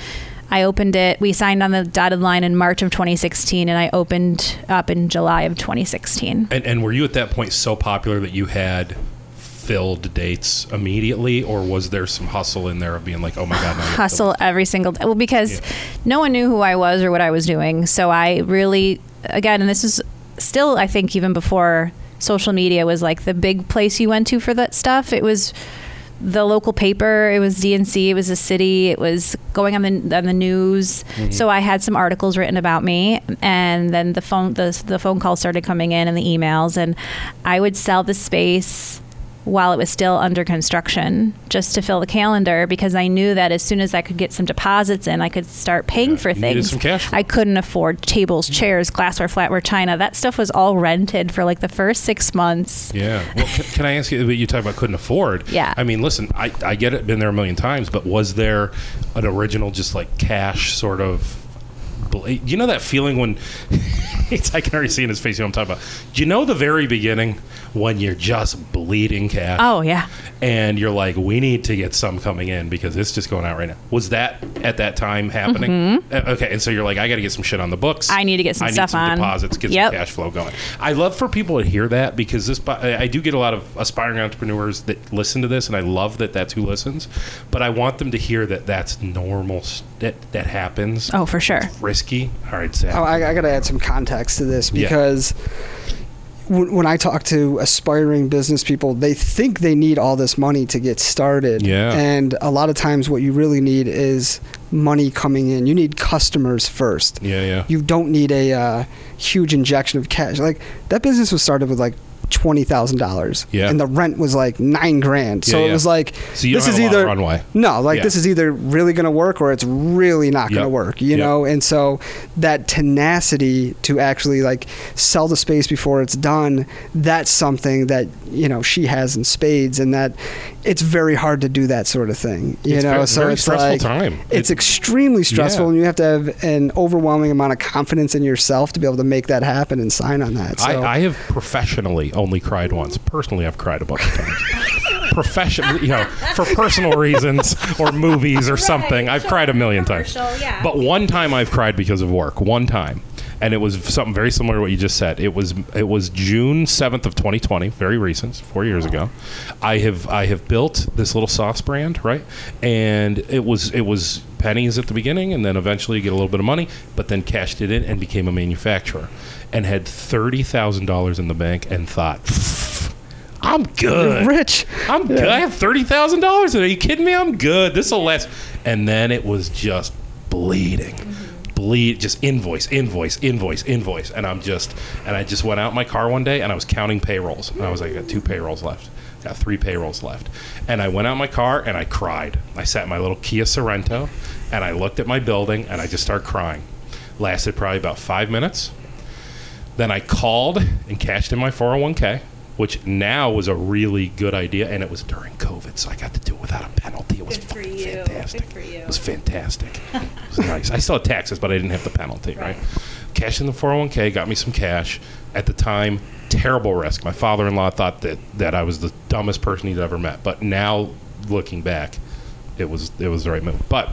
I opened it. We signed on the dotted line in March of 2016, and I opened up in July of 2016. And, and were you at that point so popular that you had filled dates immediately, or was there some hustle in there of being like, oh my god, now you have to Hustle every single day. Well, because Yeah. no one knew who I was or what I was doing. So I really, again, and this is still, I think, even before social media was like the big place you went to for that stuff. It was the local paper. It was D&C. It was the city. It was going on the on the news. Mm-hmm. So I had some articles written about me, and then the phone the the phone calls started coming in and the emails, and I would sell the space while it was still under construction just to fill the calendar because I knew that as soon as I could get some deposits in, I could start paying Yeah, for things. some cash. I couldn't afford tables, chairs, glassware, flatware, china. That stuff was all rented for like the first six months. Yeah. Well, can, can I ask you? You talk about couldn't afford. Yeah. I mean, listen, I, I get it. Been there a million times, but was there an original, just like cash sort of? You know that feeling when it's, I can already see in his face. You know what I'm talking about. Do you know the very beginning when you're just bleeding cash? Oh yeah. and you're like, we need to get some coming in because it's just going out right now. Was that at that time happening? Uh, okay, and so you're like, I got to get some shit on the books. Mm-hmm. I need to get some I stuff need some on. deposits, get Yep. some cash flow going. I love for people to hear that because this. I I do get a lot of aspiring entrepreneurs that listen to this, and I love that that's who listens. But I want them to hear that that's normal. That that happens. Oh, for sure. Risky. All right, Zach. Oh, I, I got to add some context to this Yeah. because when, when I talk to aspiring business people, they think they need all this money to get started. Yeah. And a lot of times, what you really need is money coming in. You need customers first. yeah, yeah. You don't need a uh, huge injection of cash. Like that business was started with like twenty thousand dollars. Yeah. And the rent was like nine grand. So Yeah, it was like So this is have a lot of either runway. no, like Yeah. this is either really going to work or it's really not going to Yep. work, you Yep. know? And so that tenacity to actually like sell the space before it's done, that's something that, you know, she has in spades and that it's very hard to do that sort of thing, you It's know? very- so very it's stressful like time. it's It- extremely stressful Yeah. and you have to have an overwhelming amount of confidence in yourself to be able to make that happen and sign on that. So I, I have professionally only cried once. Personally, I've cried a bunch of times. Professionally, you know, for personal reasons or movies or something, I've cried a million times. yeah. But one time I've cried because of work. One time. And it was something very similar to what you just said. It was it was June seventh of 2020, very recent, four years ago. I have I have built this little sauce brand, right? And it was it was pennies at the beginning, and then eventually you get a little bit of money, but then cashed it in and became a manufacturer, and had thirty thousand dollars in the bank, and thought, I'm good. You're rich. I'm good. I have thirty thousand dollars. Are you kidding me? I'm good. This will last. And then it was just bleeding, mm-hmm. bleed. Just invoice, invoice, invoice, invoice. And I'm just, and I just went out in my car one day and I was counting payrolls. And I was like, I got two payrolls left. Got three payrolls left. And I went out in my car and I cried. I sat in my little Kia Sorento and I looked at my building and I just started crying. Lasted probably about five minutes. Then I called and cashed in my 401k, which now was a really good idea, and it was during COVID, so I got to do it without a penalty. It was Good for you. fantastic. Good for you. It was fantastic. it was nice. I still had taxes, but I didn't have the penalty, right? Cashed in the 401k, got me some cash. At the time, terrible risk. My father-in-law thought that that I was the dumbest person he'd ever met, but now looking back, it was it was the right move. But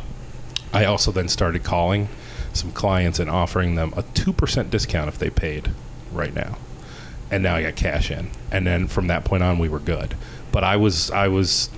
I also then started calling some clients and offering them a 2% discount if they paid right now. And now I got cash in. And then from that point on we were good. But I was I was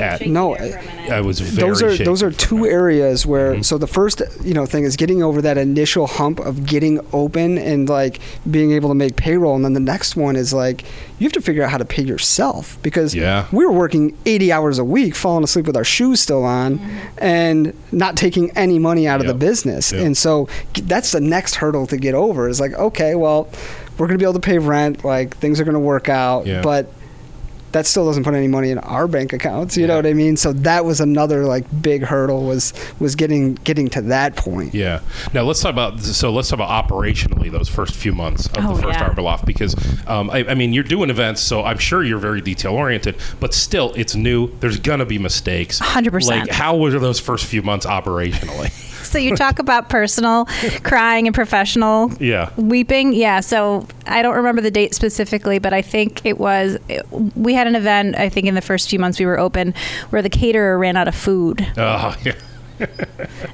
at. No, I was very those are those are two it. areas where Mhm. so the first you know thing is getting over that initial hump of getting open and like being able to make payroll and then the next one is like you have to figure out how to pay yourself because Yeah. we were working 80 hours a week falling asleep with our shoes still on and not taking any money out of the business Yep. and so that's the next hurdle to get over is like okay well we're going to be able to pay rent like things are going to work out Yeah. but that still doesn't put any money in our bank accounts. You know what I mean? So that was another like big hurdle was was getting getting to that point. Yeah. Now let's talk about so let's talk about operationally those first few months of Oh, the first yeah. Arbor Loft because um, I, I mean you're doing events, so I'm sure you're very detail oriented, but still it's new. There's gonna be mistakes. 100%. Like how were those first few months operationally? So you talk about personal crying and professional yeah. weeping. Yeah. So I don't remember the date specifically, but I think it was. We had an event. I think in the first few months we were open, where the caterer ran out of food, Oh yeah.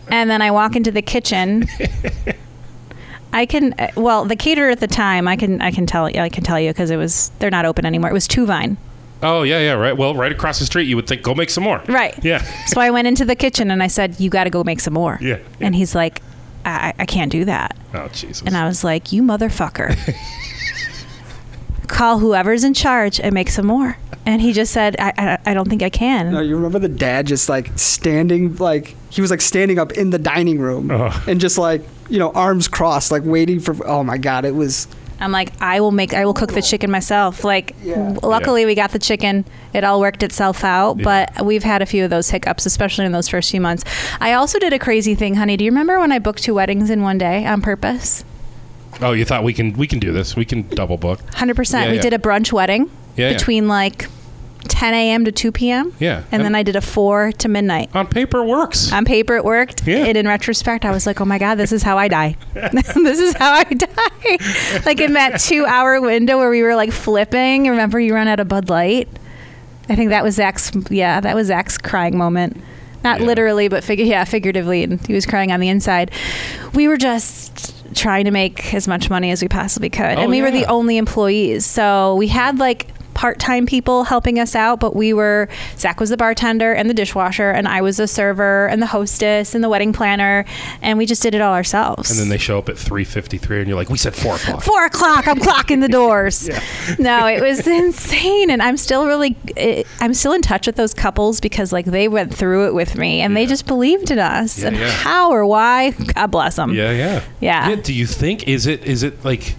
and then I walk into the kitchen. I can well the caterer at the time I can I can tell I can tell you because it was they're not open anymore. It was 2Vine. Oh yeah, yeah, right. Well, right across the street, you would think go make some more. Right. Yeah. So I went into the kitchen and I said, "You got to go make some more." Yeah. And he's like, I, "I can't do that." Oh Jesus. And I was like, "You motherfucker! Call whoever's in charge and make some more." And he just said, "I, I, I don't think I can." No, you remember the dad just like standing like he was like standing up in the dining room Oh. and just like you know arms crossed like waiting for oh my god it was I'm like, "I will make. I will cook the chicken myself." Like, Yeah. w- luckily we got the chicken. It all worked itself out. Yeah. But we've had a few of those hiccups, especially in those first few months. I also did a crazy thing, honey. Do you remember when I booked two weddings in one day on purpose? oh, you thought we can we can do this? We can double book. Hundred percent. Yeah, We yeah. did a brunch wedding Yeah, yeah. between like 10 a.m. to 2 p.m. Yeah. And then I did a four to midnight. on paper it works. On paper, it worked. Yeah. And in retrospect, I was like, oh my God, this is how I die. this is how I die. like in that two hour window where we were like flipping. Remember, you run out of Bud Light? I think that was Zach's, yeah, that was Zach's crying moment. Not Yeah. literally, but fig- yeah, figuratively. And he was crying on the inside. We were just trying to make as much money as we possibly could. Oh, and we were the only employees. So we had like, part-time people helping us out but we were zach was the bartender and the dishwasher and i was the server and the hostess and the wedding planner and we just did it all ourselves and then they show up at 3:53, and you're like, we said four o'clock. four o'clock i'm clocking the doors Yeah. no it was insane and i'm still really eh, i'm still in touch with those couples because like they went through it with me and they just believed in us Yeah, and yeah. how or why god bless them Yeah, yeah, Yeah. Do you think is it is it like?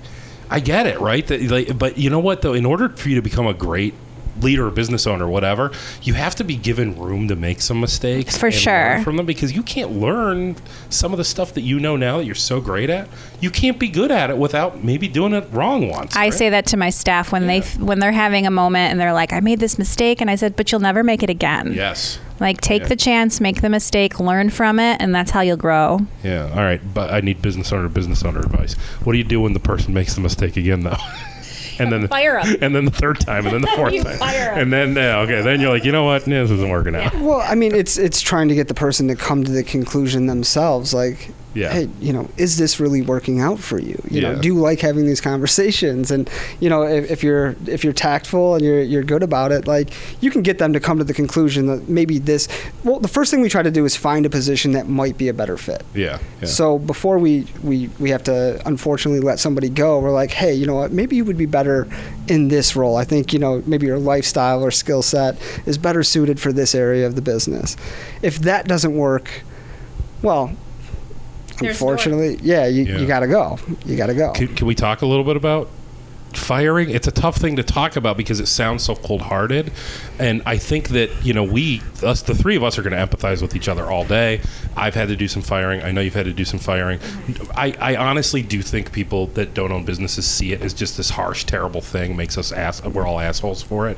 I get it, right? That like, but you know what though? In order for you to become a great leader or business owner, or whatever, you have to be given room to make some mistakes For sure. from them because you can't learn some of the stuff that you know now that you're so great at. You can't be good at it without maybe doing it wrong once. I right? say that to my staff when Yeah. they when they're having a moment and they're like, "I made this mistake," and I said, "But you'll never make it again." yes. Like, take Yeah. the chance, make the mistake, learn from it, and that's how you'll grow. Yeah. All right. But I need business owner business owner advice. What do you do when the person makes the mistake again though? and then Fire 'em. and then the third time, and then the fourth You time, fire 'em. and then yeah, okay, then you're like, you know what, this isn't working out. well I mean it's it's trying to get the person to come to the conclusion themselves like Yeah. hey you know is this really working out for you you Yeah. know do you like having these conversations and you know if, if you're if you're tactful and you're you're good about it like you can get them to come to the conclusion that maybe this well the first thing we try to do is find a position that might be a better fit Yeah. yeah. So before we, we, we have to unfortunately let somebody go, we're like, hey, you know what? Maybe you would be better in this role. I think, you know, maybe your lifestyle or skill set is better suited for this area of the business. If that doesn't work, well, unfortunately, yeah, you, Yeah. you got to go. You got to go. Can, can we talk a little bit about firing? It's a tough thing to talk about because it sounds so cold-hearted, and I think that you know we, us, the three of us, are going to empathize with each other all day. I've had to do some firing. I know you've had to do some firing. I, I honestly do think people that don't own businesses see it as just this harsh, terrible thing. Makes us ass. We're all assholes for it.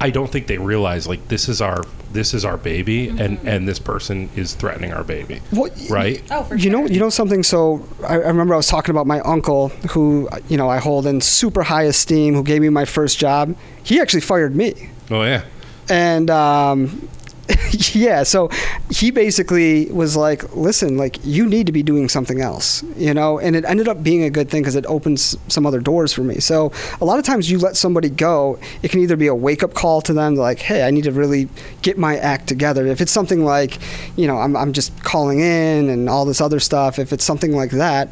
I don't think they realize like this is our this is our baby, and and this person is threatening our baby, Well, right? Oh, for you know, you know something. So I, I remember I was talking about my uncle, who you know I hold in super high esteem, who gave me my first job. He actually fired me. Oh yeah. and um, yeah, so he basically was like, "Listen, like you need to be doing something else," you know, and it ended up being a good thing because it opens some other doors for me. So a lot of times you let somebody go, it can either be a wake up call to them, like, "Hey, I need to really get my act together." If it's something like, you know, I'm I'm just calling in and all this other stuff. If it's something like that,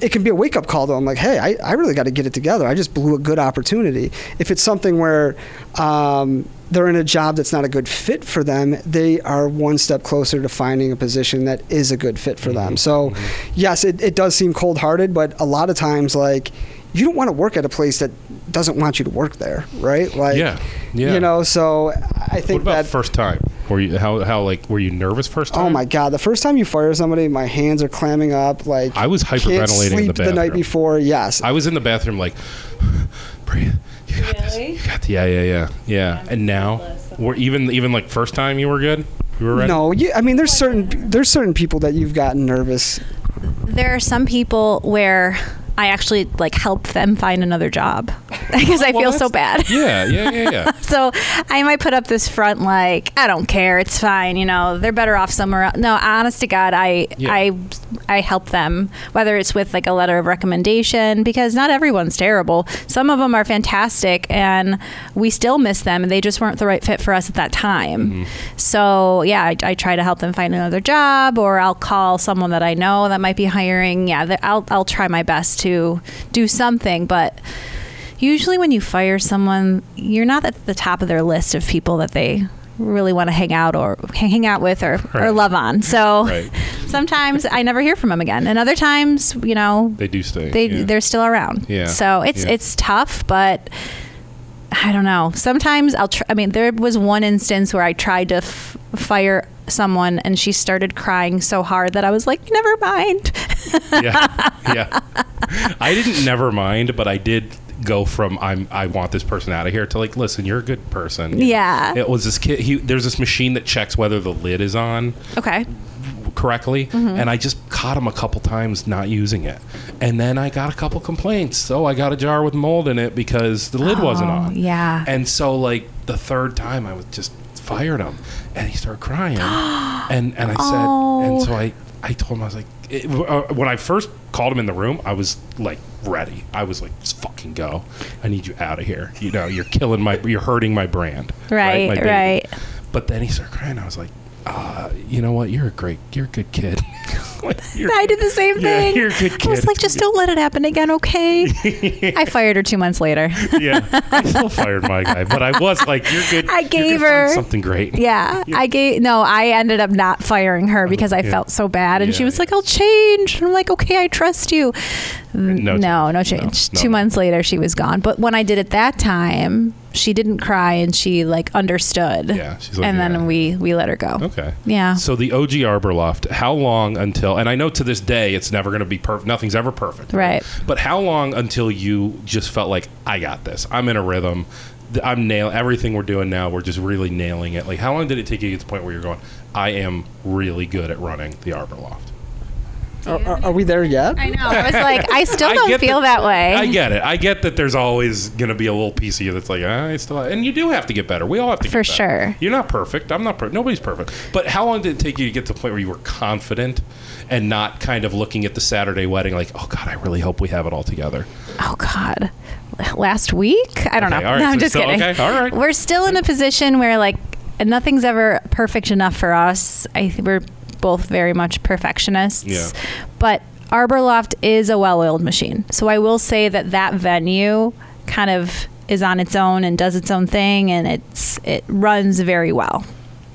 it can be a wake up call though. I'm like, hey, I, I really got to get it together. I just blew a good opportunity. If it's something where um, they're in a job that's not a good fit for them, they are one step closer to finding a position that is a good fit for them. Mm-hmm. So, mm-hmm. yes, it, it does seem cold hearted, but a lot of times, like, you don't want to work at a place that doesn't want you to work there, right? Like, Yeah, yeah. you know, so I think What about that. first time? Were you how how like were you nervous first oh time? Oh my god! The first time you fire somebody, my hands are clamming up. Like I was can't hyperventilating the the night before. Yes, I was in the bathroom like, breathe. You got this. You got the, yeah, yeah, yeah, yeah. And now, we're even even like first time you were good. You were ready. No, you, I mean there's certain there's certain people that you've gotten nervous. There are some people where I actually like help them find another job because I Well, feel so bad. Yeah, yeah, yeah, yeah. So I might put up this front like I don't care, it's fine. You know, they're better off somewhere else. No, honest to God, I Yeah. I I help them whether it's with like a letter of recommendation because not everyone's terrible. Some of them are fantastic, and we still miss them, and they just weren't the right fit for us at that time. Mm-hmm. So yeah, I, I try to help them find another job, or I'll call someone that I know that might be hiring. Yeah, I'll I'll try my best to do something, but usually when you fire someone, you're not at the top of their list of people that they really want to hang out or hang out with or, Right. or love on. So Right. sometimes I never hear from them again, and other times, you know, They do stay. they yeah. they're still around. Yeah. So it's Yeah. it's tough, but I don't know. Sometimes I'll. Tr- I mean, there was one instance where I tried to f- fire someone, and she started crying so hard that I was like, "Never mind." yeah, yeah. I didn't never mind, but I did go from I'm I want this person out of here to like, listen, you're a good person. Yeah. It was this kid. He there's this machine that checks whether the lid is on okay. correctly, Mm-hmm. and I just caught him a couple times not using it, and then I got a couple complaints. So I got a jar with mold in it because the lid wasn't Oh, on. yeah. And so like the third time, I was just fired him, and he started crying, and and I said, Oh. and so I I told him I was like, it, uh, when I first called him in the room, I was like ready. I was like, just fucking go. I need you out of here. You know, you're killing my, you're hurting my brand. Right, baby. right. But then he started crying. I was like, uh, you know what? You're a great, you're a good kid. You're- I did the same Yeah, thing. you're a good kid. I was like, just don't let it happen again, okay? I fired her two months later. yeah, I still fired my guy, but I was like, "You're good." I gave her- something great. Yeah, I gave no. I ended up not firing her because I yeah. felt so bad, and she was yeah. like, "I'll change." And I'm like, "Okay, I trust you." No no, change. no change. No, Two months later, she was gone. But when I did it that time, she didn't cry and she like understood. Yeah, she's like, and yeah. then we we let her go. Okay. Yeah. So the OG Arbor Loft, how long until? And I know to this day, it's never going to be perfect. Nothing's ever perfect. Right. But how long until you just felt like I got this? I'm in a rhythm. I'm nail everything we're doing now. We're just really nailing it. Like, how long did it take you to get to the point where you're going? I am really good at running the Arbor Loft. Are, are, are we there yet? I know. I was like, I still don't get feel that- that way. I get it. I get that there's always going to be a little piece of you that's like, ah, I still, and you do have to get better. We all have to get For sure. You're not perfect. I'm not perfect. Nobody's perfect. But how long did it take you to get to the point where you were confident and not kind of looking at the Saturday wedding like, oh God, I really hope we have it all together? Oh God. Last week? I don't Okay, know. all right, no, I'm so just still- kidding. okay, all right. We're still in a position where like nothing's ever perfect enough for us. I think we're both very much perfectionists. Yeah. But Arbor Loft is a well-oiled machine. So I will say that that venue kind of is on its own and does its own thing and it's it runs very well.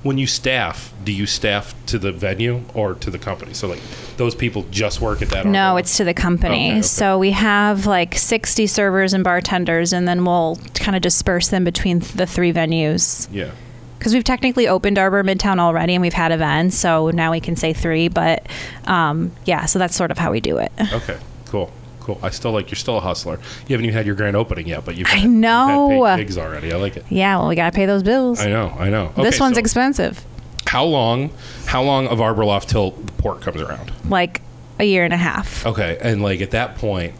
When you staff, do you staff to the venue or to the company? So like those people just work at that. Arbor No, it's to the company. Okay, okay. So we have like 60 servers and bartenders, and then we'll kind of disperse them between the three venues. yeah. Because we've technically opened Arbor Midtown already, and we've had events, so now we can say three. But um, yeah, so that's sort of how we do it. Okay. Cool. Cool. I still like you're still a hustler. You haven't even had your grand opening yet, but you've I had, you've know. had paid gigs already. I like it. Yeah, well, we gotta pay those bills. I know. I know. this one's so- expensive, How long? How long of Arbor Loft till the port comes around? like a year and a half. Okay, and like at that point,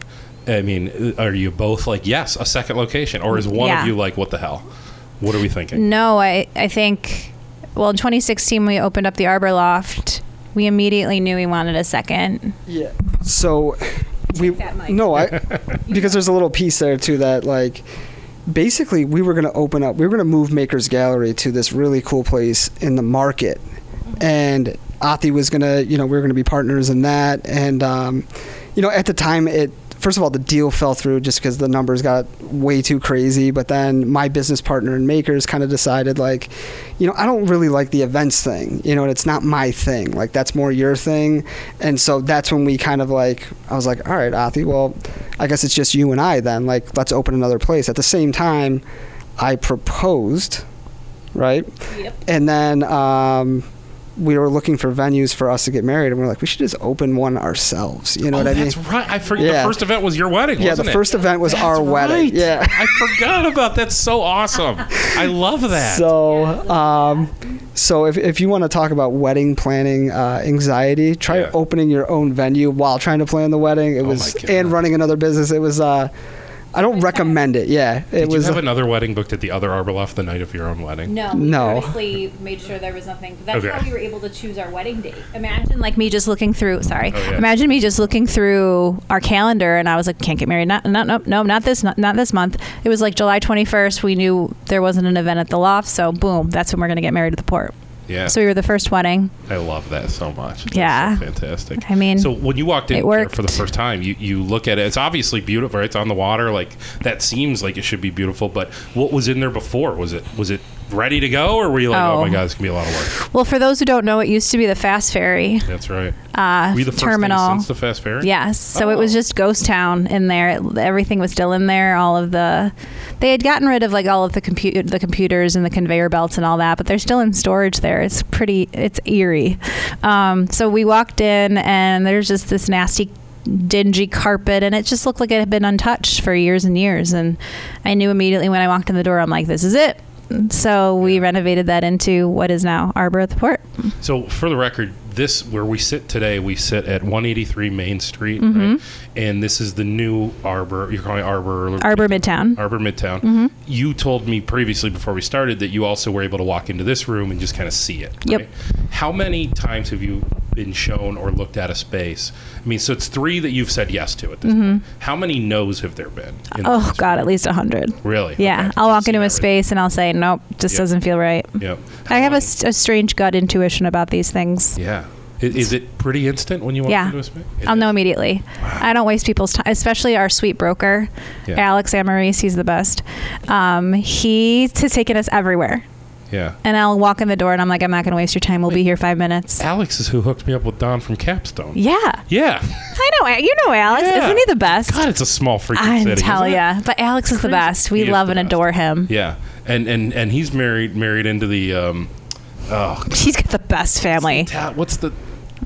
I mean, are you both like yes, a second location, or is one Yeah. of you like what the hell? What are we thinking? No, I, I think, well, in 2016, we opened up the Arbor Loft. We immediately knew we wanted a second. Yeah. So we that no, I because there's a little piece there too that like basically we were going to open up we were going to move Makers Gallery to this really cool place in the market. And Ati was going to, you know, we were going to be partners in that and um you know, at the time it first of all the deal fell through just because the numbers got way too crazy, but then my business partner and Makers kind of decided like you know, I don't really like the events thing, you know, and it's not my thing. Like that's more your thing. And so that's when we kind of like, I was like, all right, Athi, well, I guess it's just you and I then. Like, let's open another place. At the same time, I proposed, right? Yep. And then um, we were looking for venues for us to get married, and we are like, we should just open one ourselves. You know oh, what I mean? that's right. I forget. Yeah. The first event was your wedding. Yeah, the it? first event was That's our wedding. Yeah. I forgot about that. That's so awesome. I love that. So, um, so if, if you want to talk about wedding planning uh, anxiety, try Yeah. opening your own venue while trying to plan the wedding. It Oh was and running another business. It was. Uh, I don't recommend it. Yeah, it Did was. you have another wedding booked at the other Arbor Loft the night of your own wedding? No, No. we purposely made sure there was nothing. But that's Okay. how we were able to choose our wedding date. Imagine like me just looking through. Sorry, Oh, yeah. imagine me just looking through our calendar, and I was like, can't get married. Not, not, no, no, not this, not, not this month. It was like July 21st. We knew there wasn't an event at the loft, so boom, that's when we're gonna get married at the port. Yeah. So we were the first wedding. I love that so much. That's Yeah. so fantastic. I mean, so when you walked in there for the first time, you, you look at it. It's obviously beautiful. It's on the water. Like that seems like it should be beautiful. But what was in there before? Was it was it ready to go, or were you like, oh, Oh. my god, it's gonna be a lot of work? Well, for those who don't know, it used to be the Fast Ferry That's right. uh, you the first terminal. since the fast ferry? Yes. So it was Oh. just ghost town in there. It- everything was still in there. All of the, they had gotten rid of like all of the computer, the computers and the conveyor belts and all that, but they're still in storage there. It's pretty, it's eerie. Um, so we walked in and there's just this nasty dingy carpet and it just looked like it had been untouched for years and years and i knew immediately when i walked in the door i'm like this is it so we renovated that into what is now arbor at the port So for the record, this where we sit today, we sit at 183 Main Street, Mm-hmm. right? And this is the new Arbor. You're calling it Arbor. or- arbor midtown Arbor Midtown. Mm-hmm. You told me previously before we started that you also were able to walk into this room and just kind of see it. Yep. right? How many times have you been shown or looked at a space? I mean, so it's three that you've said yes to at this point. How many no's have there been? oh god room? at least a hundred Really? Yeah, Okay. I'll walk into a space and I'll say, nope, just Yep. doesn't feel right. Yep. I have a, How a strange gut intuition about these things. Yeah. I- Is, it pretty instant when you walk Yeah. into a space? I'll know immediately. I don't waste people's time, especially our sweet broker, Yeah. Alex Amaris. He's the best. Um, he has taken us everywhere. Yeah. And I'll walk in the door and I'm like, I'm not going to waste your time. We'll be here five minutes. Alex is who hooked me up with Don from Capstone. Yeah. Yeah. I know. You know Alex. Yeah. Isn't he the best? God, it's a small freaking I city. tell ya. But Alex is the best. We He love and best. adore him. Yeah, and and and he's married married into the um, oh, He's got the best family. what's the,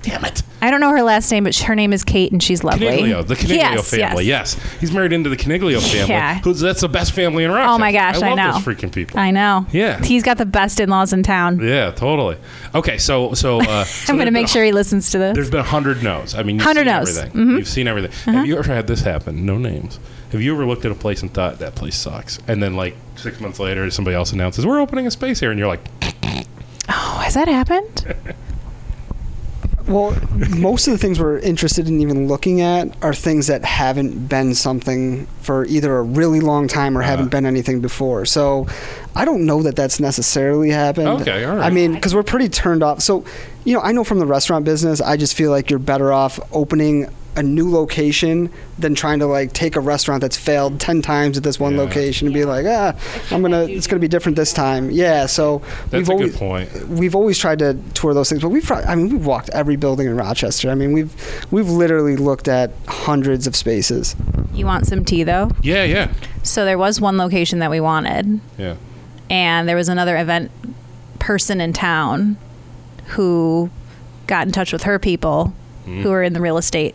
damn it, I don't know her last name, but her name is Kate and she's lovely. Caniglio, the Caniglio Yes, family. yes. He's married into the Caniglio family. Yeah. Who's that's the best family in Rochester. Oh my gosh, I I love know. those freaking people. I know. Yeah. He's got the best in-laws in town. yeah, totally. Okay, so so uh, so I'm going to there's make been sure he listens to this. There's been a hundred no's. I mean, you've 100 seen no's. everything. Mhm. You've seen everything. Uh-huh. Have you ever had this happen? No names. Have you ever looked at a place and thought that place sucks, and then like six months later, somebody else announces we're opening a space here, and you're like, Oh, has that happened? Well, most of the things we're interested in even looking at are things that haven't been something for either a really long time or Uh-huh. haven't been anything before. So I don't know that that's necessarily happened. Okay, all right. I mean, because we're pretty turned off. So, you know, I know from the restaurant business, I just feel like you're better off opening a new location than trying to like take a restaurant that's failed 10 times at this one Yeah. location and be like, ah, I'm going to, it's going to be different this time. Yeah. So that's we've a always, good point. we've always tried to tour those things, but we've I mean we've walked every building in Rochester. I mean we've we've literally looked at hundreds of spaces. You want some tea though? Yeah, yeah, So there was one location that we wanted, yeah. and there was another event person in town who got in touch with her people Mm. who are in the real estate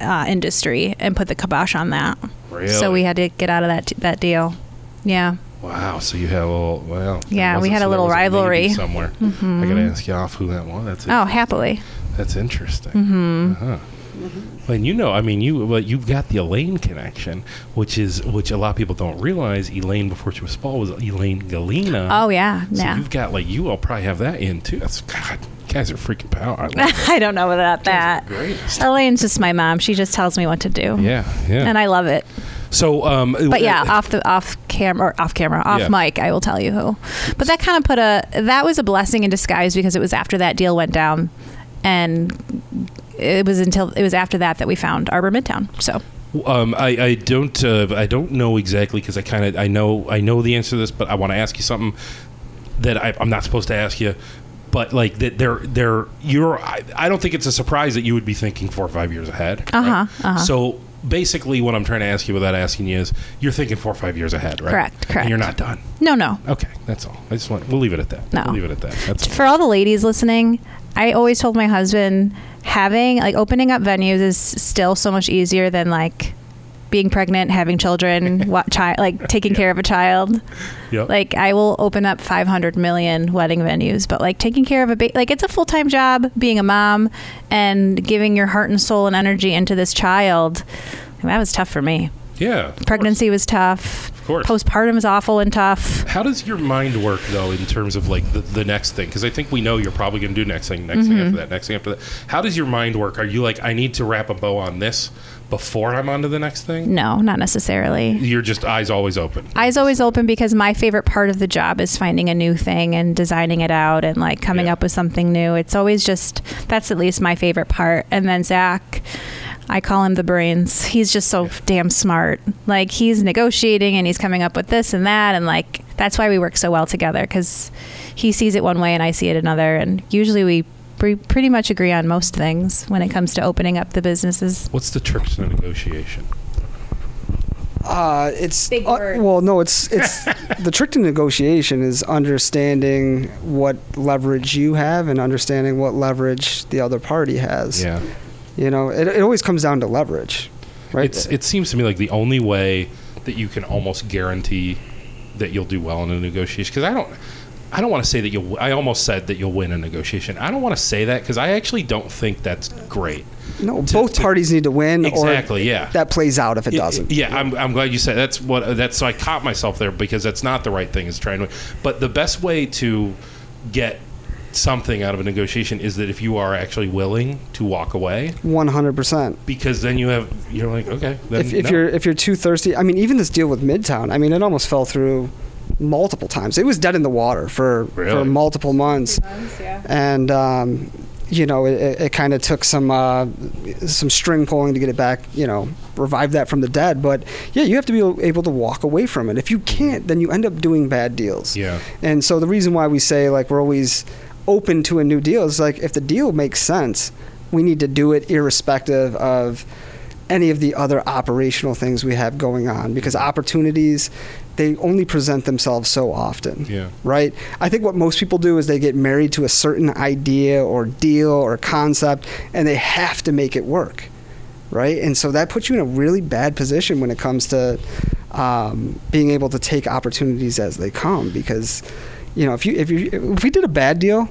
uh, industry and put the kibosh on that. Really? So we had to get out of that that deal. Yeah. Wow. So you have a little. Well. Yeah, we had a so there little rivalry. somewhere. I gotta ask you off who that was. That's Oh, happily. That's interesting. Mm-hmm. Uh-huh. And you know, I mean, you well, you've got the Elaine connection, which is which a lot of people don't realize. Elaine before she was Spaull was Elaine Galena. Oh yeah, So yeah. you've got like you all probably have that in too. That's God, guys are freaking power. I. I don't know about that. Elaine's just my mom. She just tells me what to do. Yeah, yeah. And I love it. so, um, But yeah, off the off camera, off camera, off Yeah. mic, I will tell you who. But that kind of put a that was a blessing in disguise because it was after that deal went down, and it was until it was after that that we found Arbor Midtown. So Um, I, I don't uh, I don't know exactly because I kind of I know I know the answer to this, but I want to ask you something that I, I'm not supposed to ask you. But like that, they're they're you're. I, I don't think it's a surprise that you would be thinking four or five years ahead. Uh-huh, right? uh-huh. So basically, what I'm trying to ask you without asking you is, you're thinking four or five years ahead, right? Correct, And correct. you're not done. no, no. Okay, that's all. I just want we'll leave it at that. No. we'll leave it at that. That's all. For all the ladies listening, I always told my husband having like opening up venues is still so much easier than like being pregnant, having children, what child like taking care of a child. Yep. Like I will open up 500 million wedding venues, but like taking care of a baby, like it's a full time job being a mom and giving your heart and soul and energy into this child. That was tough for me. yeah. of course. Pregnancy was tough. Of course. Postpartum is awful and tough. How does your mind work though in terms of like the, the next thing? Because I think we know you're probably going to do next thing, next Mm-hmm. thing after that, next thing after that. How does your mind work? Are you like, I need to wrap a bow on this before I'm on to the next thing? No, not necessarily. You're just eyes always open. Eyes always open because my favorite part of the job is finding a new thing and designing it out and like coming Yeah. up with something new. It's always just that's at least my favorite part. And then Zach, I call him the brains. He's just so damn smart. Like he's negotiating and he's coming up with this and that and like that's why we work so well together because he sees it one way and I see it another. And usually we pre- pretty much agree on most things when it comes to opening up the businesses. What's the trick to the negotiation? Uh, it's Big uh, word. well, no, it's it's the trick to negotiation is understanding what leverage you have and understanding what leverage the other party has. Yeah. You know, it, it always comes down to leverage, right? It's, it seems to me like the only way that you can almost guarantee that you'll do well in a negotiation. Because I don't, I don't want to say that you'll. I almost said that you'll win a negotiation. I don't want to say that because I actually don't think that's great. no, to- both to- parties need to win, Exactly, or yeah. that plays out if it doesn't. Yeah, I'm, I'm glad you said that's what that's. So I caught myself there because that's not the right thing. Is trying to, but the best way to get something out of a negotiation is that if you are actually willing to walk away, One hundred percent. because then you have you're like okay, then If, if no. you're if you're too thirsty, I mean, even this deal with Midtown, I mean, it almost fell through multiple times. It was dead in the water for for multiple months, and um, you know, it, it, it kind of took some uh, some string pulling to get it back. You know, revive that from the dead. But yeah, you have to be able to walk away from it. If you can't, then you end up doing bad deals. yeah. And so the reason why we say like we're always open to a new deal is like if the deal makes sense, we need to do it irrespective of any of the other operational things we have going on because opportunities they only present themselves so often. Yeah. Right? I think what most people do is they get married to a certain idea or deal or concept and they have to make it work. Right? And so that puts you in a really bad position when it comes to um, being able to take opportunities as they come because you know if you if you if we did a bad deal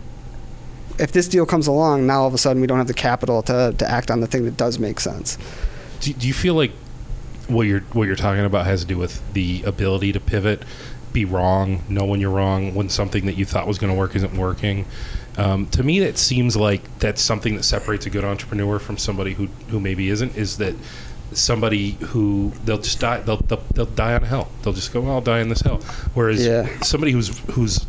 if this deal comes along now all of a sudden we don't have the capital to, to act on the thing that does make sense Do, do you feel like what you're what you're talking about has to do with the ability to pivot, be wrong, know when you're wrong, when something that you thought was going to work isn't working? Um, to me, that seems like that's something that separates a good entrepreneur from somebody who who maybe isn't. Is that somebody who they'll just die they'll they'll, they'll die on a hill. They'll just go, well, I'll die on this hill. Whereas Yeah. somebody who's who's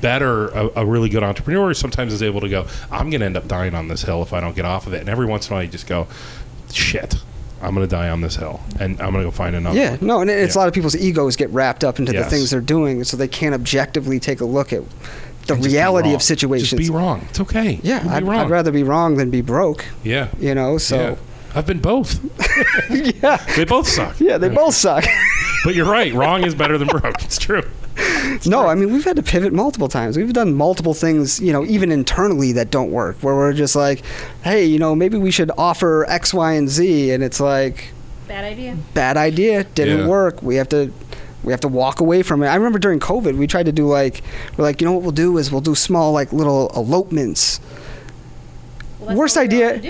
better, a, a really good entrepreneur, sometimes is able to go, I'm going to end up dying on this hill if I don't get off of it. And every once in a while, you just go, shit, I'm going to die on this hill, and I'm going to go find another. yeah one. no and it's Yeah. a lot of people's egos get wrapped up into Yes. the things they're doing so they can't objectively take a look at the And reality of situations Just be wrong. It's okay. yeah I'd. I'd rather be wrong than be broke yeah. you know so yeah. I've been both. yeah They both suck. yeah they both suck But you're right. Wrong is better than broke. It's true. No, I mean we've had to pivot multiple times. We've done multiple things, you know, even internally that don't work. Where we're just like, hey, you know, maybe we should offer X, Y, and Z, and it's like Bad idea. bad idea, didn't Yeah. work. We have to we have to walk away from it. I remember during COVID, we tried to do like we're like, you know what we'll do is we'll do small like little elopements worst idea.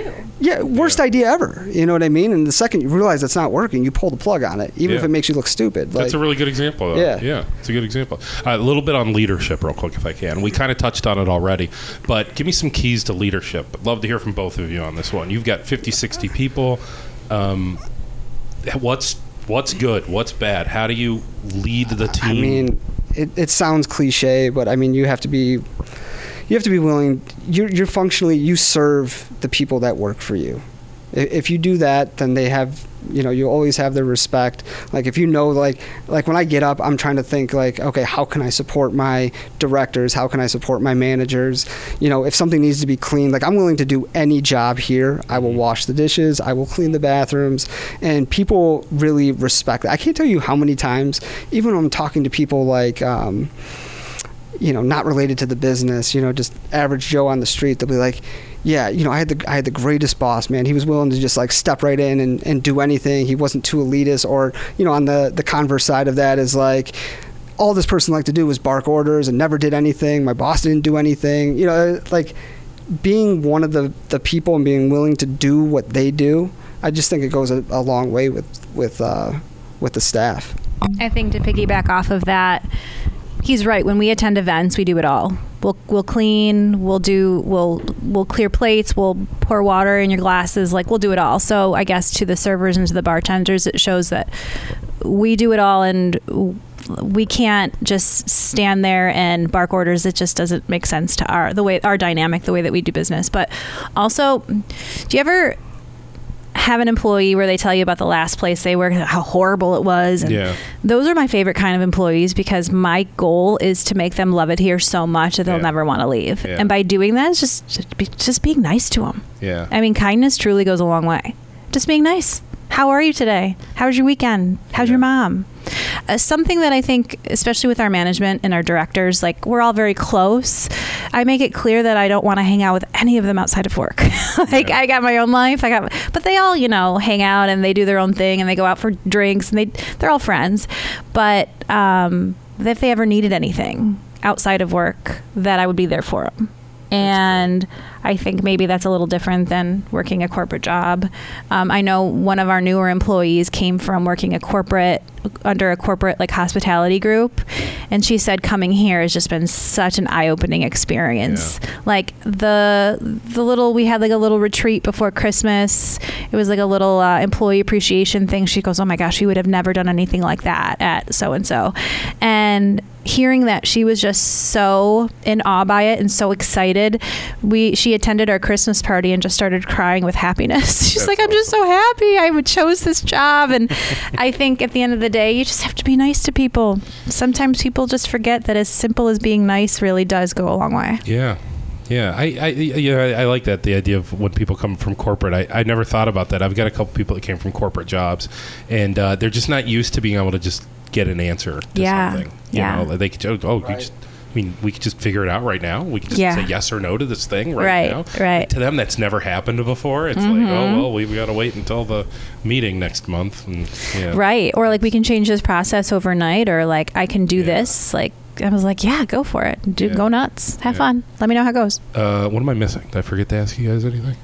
Yeah, worst Yeah. idea ever. You know what I mean? And the second you realize it's not working, you pull the plug on it, even if it makes you look stupid. That's a really good example. Though. Yeah. yeah, it's a good example. Uh, a little bit on leadership, real quick, if I can. We kind of touched on it already, but give me some keys to leadership. I'd love to hear from both of you on this one. You've got 50, 60 people. Um, what's what's good? What's bad? How do you lead the team? I mean, it, it sounds cliche, but I mean, you have to be, you have to be willing. You're, you're functionally, you serve the people that work for you. If you do that, then they have, you know, you always have their respect. Like if you know, like, like when I get up, I'm trying to think like, okay, how can I support my directors? How can I support my managers? You know, if something needs to be cleaned, like I'm willing to do any job here. I will wash the dishes. I will clean the bathrooms, and people really respect that. I can't tell you how many times, even when I'm talking to people like. Um, you know, not related to the business, you know, just average Joe on the street, they'll be like, yeah, you know, I had the I had the greatest boss, man. He was willing to just like step right in and, and do anything. He wasn't too elitist or, you know, on the the converse side of that is like all this person liked to do was bark orders and never did anything. My boss didn't do anything. You know, like being one of the, the people and being willing to do what they do, I just think it goes a, a long way with with uh, with the staff. I think to piggyback off of that, he's right. When we attend events, we do it all. We'll we'll clean, we'll do we'll we'll clear plates, we'll pour water in your glasses, like we'll do it all. So I guess to the servers and to the bartenders, it shows that we do it all and we can't just stand there and bark orders. It just doesn't make sense to our the way our dynamic, the way that we do business. But also, do you ever have an employee where they tell you about the last place they worked, how horrible it was, and Yeah. those are my favorite kind of employees because my goal is to make them love it here so much that they'll Yeah. never want to leave. Yeah. And by doing that, it's just just, be, just being nice to them. Yeah. I mean, kindness truly goes a long way. Just being nice. How are you today? How was your weekend? How's your mom? Uh, something that I think, especially with our management and our directors, like we're all very close. I make it clear that I don't want to hang out with any of them outside of work. like Yeah. I got my own life. I got, but they all, you know, hang out and they do their own thing and they go out for drinks and they they're all friends. But um, if they ever needed anything outside of work, that I would be there for them. And I think maybe that's a little different than working a corporate job. Um, I know one of our newer employees came from working a corporate under a corporate like hospitality group, and she said coming here has just been such an eye-opening experience. Like the the little we had like a little retreat before Christmas. It was like a little uh, employee appreciation thing. She goes, "Oh my gosh, we would have never done anything like that at so and so," and hearing that she was just so in awe by it and so excited we she attended our christmas party and just started crying with happiness she's That's like i'm just so happy i would chose this job and i think at the end of the day you just have to be nice to people sometimes people just forget that as simple as being nice really does go a long way Yeah. Yeah, I, I yeah, I, I like that the idea of when people come from corporate. I, I never thought about that. I've got a couple people that came from corporate jobs, and uh, they're just not used to being able to just get an answer to Yeah, something. You yeah. know, they could oh, oh you just, I mean, we could just figure it out right now. We could just Yeah. say yes or no to this thing right, Right, now. right. To them, that's never happened before. It's like, Mhm. oh well, we've got to wait until the meeting next month. And, yeah. right or like we can change this process overnight or like i can do Yeah. this like i was like yeah go for it do go nuts have fun let me know how it goes Uh, what am I missing? Did I forget to ask you guys anything?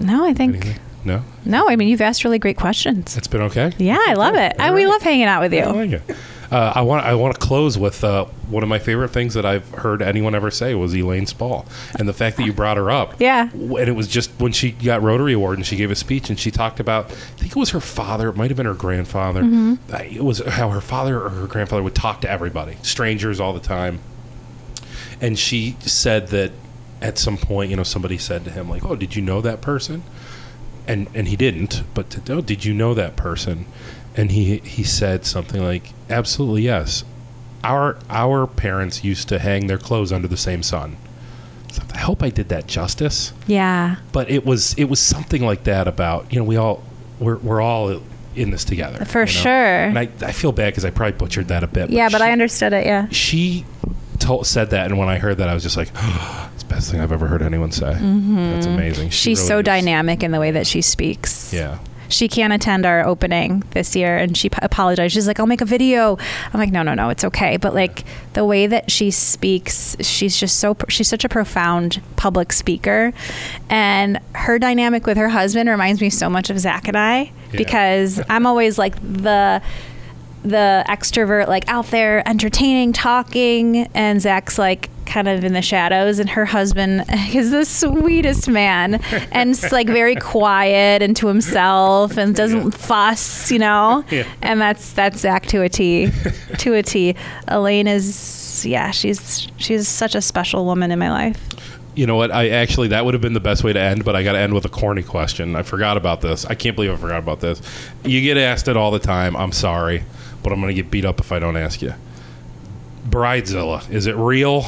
no i think Anything? No. no i mean you've asked really great questions It's been okay. yeah i love it I, we love hanging out with you I like it. Uh, I want I want to close with uh, one of my favorite things that I've heard anyone ever say was Elaine Spaull, and the fact that you brought her up. Yeah. And it was just when she got Rotary Award and she gave a speech and she talked about I think it was her father, it might have been her grandfather. Mm-hmm. It was how her father or her grandfather would talk to everybody, strangers all the time. And she said that at some point, you know, somebody said to him like, "Oh, did you know that person?" And and he didn't. But to, oh, did you know that person? And he he said something like, "Absolutely yes. Our our parents used to hang their clothes under the same sun." So I hope I did that justice. Yeah. But it was it was something like that about you know we all we're we're all in this together For you know? sure. And I I feel bad because I probably butchered that a bit. Yeah, but she, I understood it. Yeah. She told said that, and when I heard that, I was just like, "It's the oh, best thing I've ever heard anyone say." That's amazing. She Mm-hmm. She's really so is- dynamic in the way that she speaks. Yeah. she can't attend our opening this year, and she p- apologized. She's like, "I'll make a video." I'm like, "No, no, no, it's okay." But like the way that she speaks, she's just so pr- she's such a profound public speaker, and her dynamic with her husband reminds me so much of Zach and I Yeah. because I'm always like the the extrovert like out there entertaining talking and zach's like kind of in the shadows and her husband is the sweetest man and like very quiet and to himself and doesn't Yeah. fuss you know Yeah. and that's that's zach to a t to a t elaine is yeah she's she's such a special woman in my life You know what? I actually that would have been the best way to end, but I got to end with a corny question. I forgot about this. I can't believe I forgot about this. You get asked it all the time. I'm sorry, but I'm going to get beat up if I don't ask you. Bridezilla, is it real?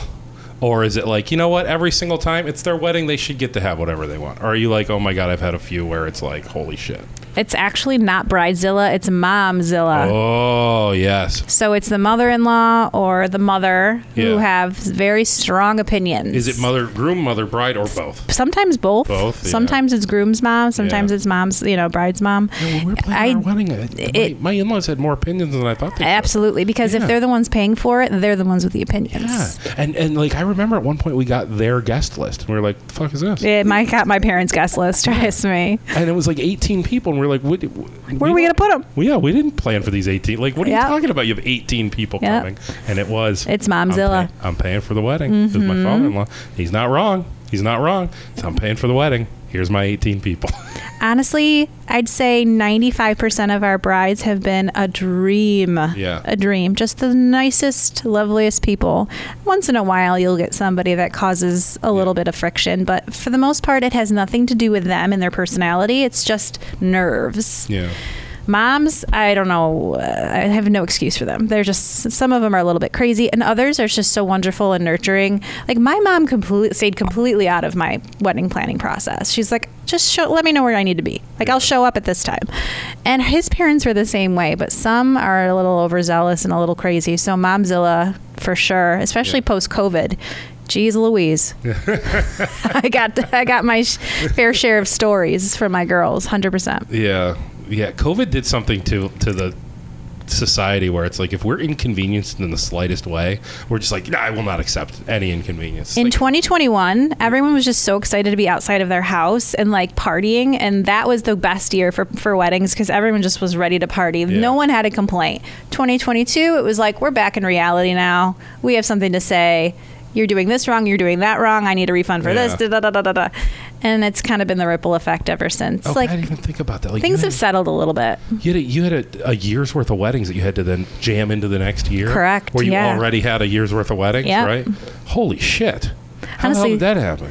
Or is it like, you know what, every single time it's their wedding, they should get to have whatever they want? Or are you like, oh my God, I've had a few where it's like, holy shit. It's actually not bridezilla it's momzilla Oh, yes. So it's the mother-in-law or the mother who Yeah. have very strong opinions. Is it mother, groom, mother, bride, or both? Sometimes both. Both, yeah. Sometimes it's groom's mom. Sometimes Yeah. it's mom's, you know, bride's mom. when we're I- planning our wedding, uh, it- my, my in-laws had more opinions than I thought they would. Absolutely, because Yeah. if they're the ones paying for it, they're the ones with the opinions. Yeah, and and like I remember at one point we got their guest list, and we were like, "The fuck is this?" It might got my parents' guest list. Trust me. And it was like 18 people, and we are like, "What? Where are we gonna put them? Well, yeah, we didn't plan for these 18. Like, what are Yeah. you talking about? You have 18 people Yeah. coming, and it was. It's I'm, Momzilla. pay- I'm paying for the wedding. This is my Mm-hmm. father-in-law. He's not wrong. He's not wrong. So I'm paying for the wedding. Here's my 18 people. Honestly, I'd say 95% of our brides have been a dream. Yeah. A dream. Just the nicest, loveliest people. Once in a while, you'll get somebody that causes a little bit of friction, but for the most part, it has nothing to do with them and their personality. It's just nerves. yeah. Moms, I don't know. Uh, I have no excuse for them. They're just some of them are a little bit crazy, and others are just so wonderful and nurturing. Like my mom completely stayed completely out of my wedding planning process. She's like, just show, let me know where I need to be. Like I'll show up at this time. And his parents were the same way, but some are a little overzealous and a little crazy. So Momzilla for sure, especially Yeah. post COVID. Jeez Louise. I got I got my sh- fair share of stories from my girls, 100%. Yeah. Yeah. COVID did something to to the society where it's like if we're inconvenienced in the slightest way, we're just like, nah, I will not accept any inconvenience. In Like, 2021, everyone was just so excited to be outside of their house and like partying, and that was the best year for for weddings because everyone just was ready to party. Yeah. No one had a complaint. 2022, it was like we're back in reality now. We have something to say. You're doing this wrong. You're doing that wrong. I need a refund for this. Da, da, da, da, da. And it's kind of been the ripple effect ever since. oh, like I didn't even think about that. Like things have settled a little bit. you had, a, you had a, a year's worth of weddings that you had to then jam into the next year. Correct, Where you yeah. already had a year's worth of weddings, Yep. right? Holy shit. How Honestly- the hell did that happen?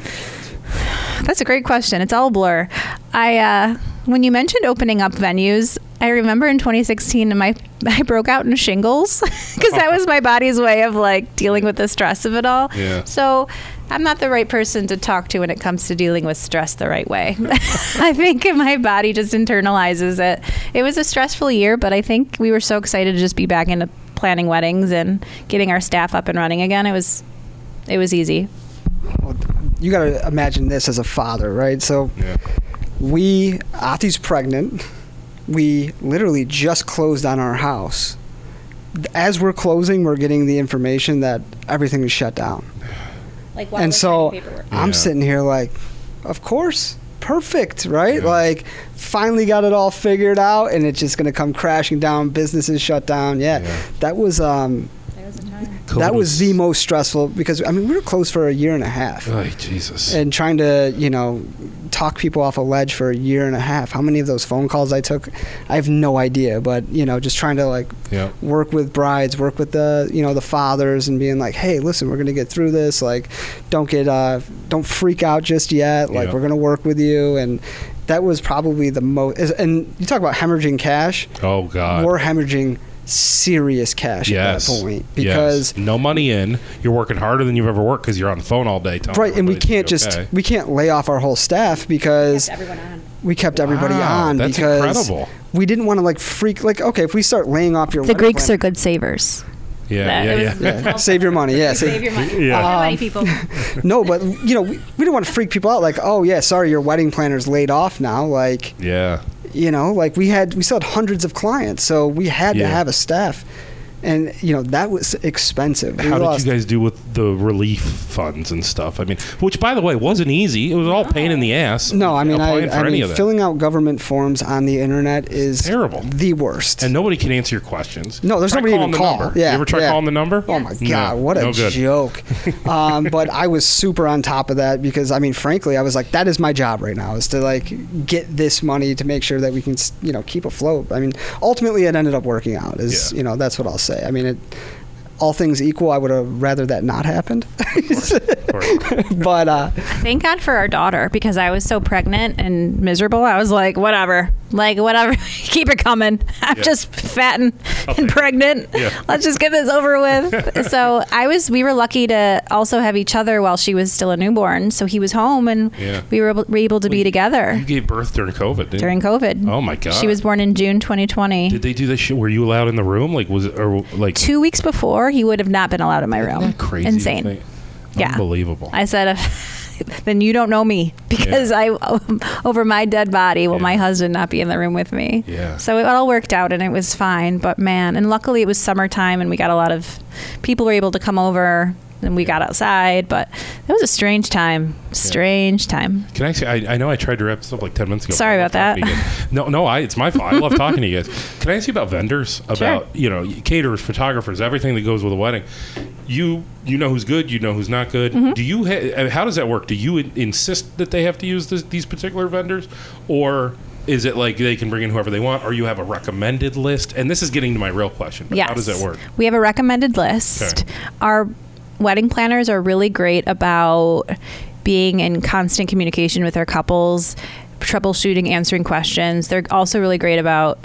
That's a great question. It's all blur. I uh, when you mentioned opening up venues, I remember in 2016 my I broke out in shingles because that was my body's way of like dealing with the stress of it all. Yeah. So I'm not the right person to talk to when it comes to dealing with stress the right way. I think my body just internalizes it. It was a stressful year, but I think we were so excited to just be back into planning weddings and getting our staff up and running again. It was it was easy. You got to imagine this as a father, right? So Yeah. we, Ati's pregnant. We literally just closed on our house. As we're closing, we're getting the information that everything is shut down. Like and so I'm Yeah. sitting here like, of course, perfect, right? Yeah. Like, finally got it all figured out, and it's just gonna come crashing down. Businesses shut down. Yeah, Yeah. that was um, COVID that was the most stressful because I mean we were closed for a year and a half, Oh, Jesus. and trying to you know talk people off a ledge for a year and a half. How many of those phone calls I took, I have no idea. But you know, just trying to like yeah. work with brides, work with the you know the fathers, and being like, hey, listen, we're gonna get through this. Like, don't get uh, don't freak out just yet. Like, Yeah. we're gonna work with you, and that was probably the most. And you talk about hemorrhaging cash. Oh, God. We're hemorrhaging serious cash yes. at that point Yes. because. no money in. You're working harder than you've ever worked because you're on the phone all day. telling Right, and we can't just okay. we can't lay off our whole staff because everyone on. we kept everybody Wow, on that's because incredible. we didn't want to like freak like okay if we start laying off your The Greeks plan- are good savers. Yeah, That- yeah, yeah. Yeah, save your money yeah save, your money. Yeah. Your money, Um, people. no, but you know, we, we don't want to freak people out. Like, oh yeah, sorry, your wedding planner's laid off now. Like, Yeah. You know, like we had we still had hundreds of clients, so we had Yeah. to have a staff, and you know that was expensive. We How lost- did you guys do with the relief funds and stuff? I mean, which by the way wasn't easy. It was all pain in the ass. No, I mean, I, applying for I any mean, of that. filling out government forms on the internet is terrible. the worst. and nobody can answer your questions. No, there's Try nobody calling even the call. Number. Yeah, you ever try yeah. calling the number? Oh my No, god, what a no good. joke! um, but I was super on top of that because I mean, frankly, I was like, that is my job right now is to like get this money to make sure that we can, you know, keep afloat. I mean, ultimately, it ended up working out. Is Yeah. you know, that's what I'll say. I mean, it. All things equal, I would have rather that not happened. Of course. but uh, Thank God for our daughter because I was so pregnant and miserable. I was like, whatever, like whatever, keep it coming. I'm Yeah. just fat and, and pregnant. Yeah. Let's just get this over with. so I was, we were lucky to also have each other while she was still a newborn. So he was home and Yeah. we were able, were able to be You together You gave birth during COVID. Didn't during COVID. Oh my god. She was born in June 2020. Did they do this shit? Were you allowed in the room? Like was it or like Two weeks before, he would have not been allowed in my room. Crazy? Insane. thing? Yeah. Unbelievable. I said, then you don't know me because I um, over my dead body will Yeah. my husband not be in the room with me. Yeah. So it all worked out and it was fine. But man, and luckily it was summertime and we got a lot of people were able to come over and we got outside. But it was a strange time. Strange time. Can I say? I, I know I tried to wrap this up like ten minutes ago. Sorry but I love about that. No, no, I, it's my fault. I love talking to you guys. Can I ask you about vendors? About you know caterers, photographers, everything that goes with a wedding. You you know who's good. You know who's not good. Mm-hmm. Do you? Ha- how does that work? Do you in- insist that they have to use this, these particular vendors, or is it like they can bring in whoever they want, or you have a recommended list? And this is getting to my real question. But Yes. how does that work? We have a recommended list. Okay. Our wedding planners are really great about being in constant communication with their couples, troubleshooting, answering questions. They're also really great about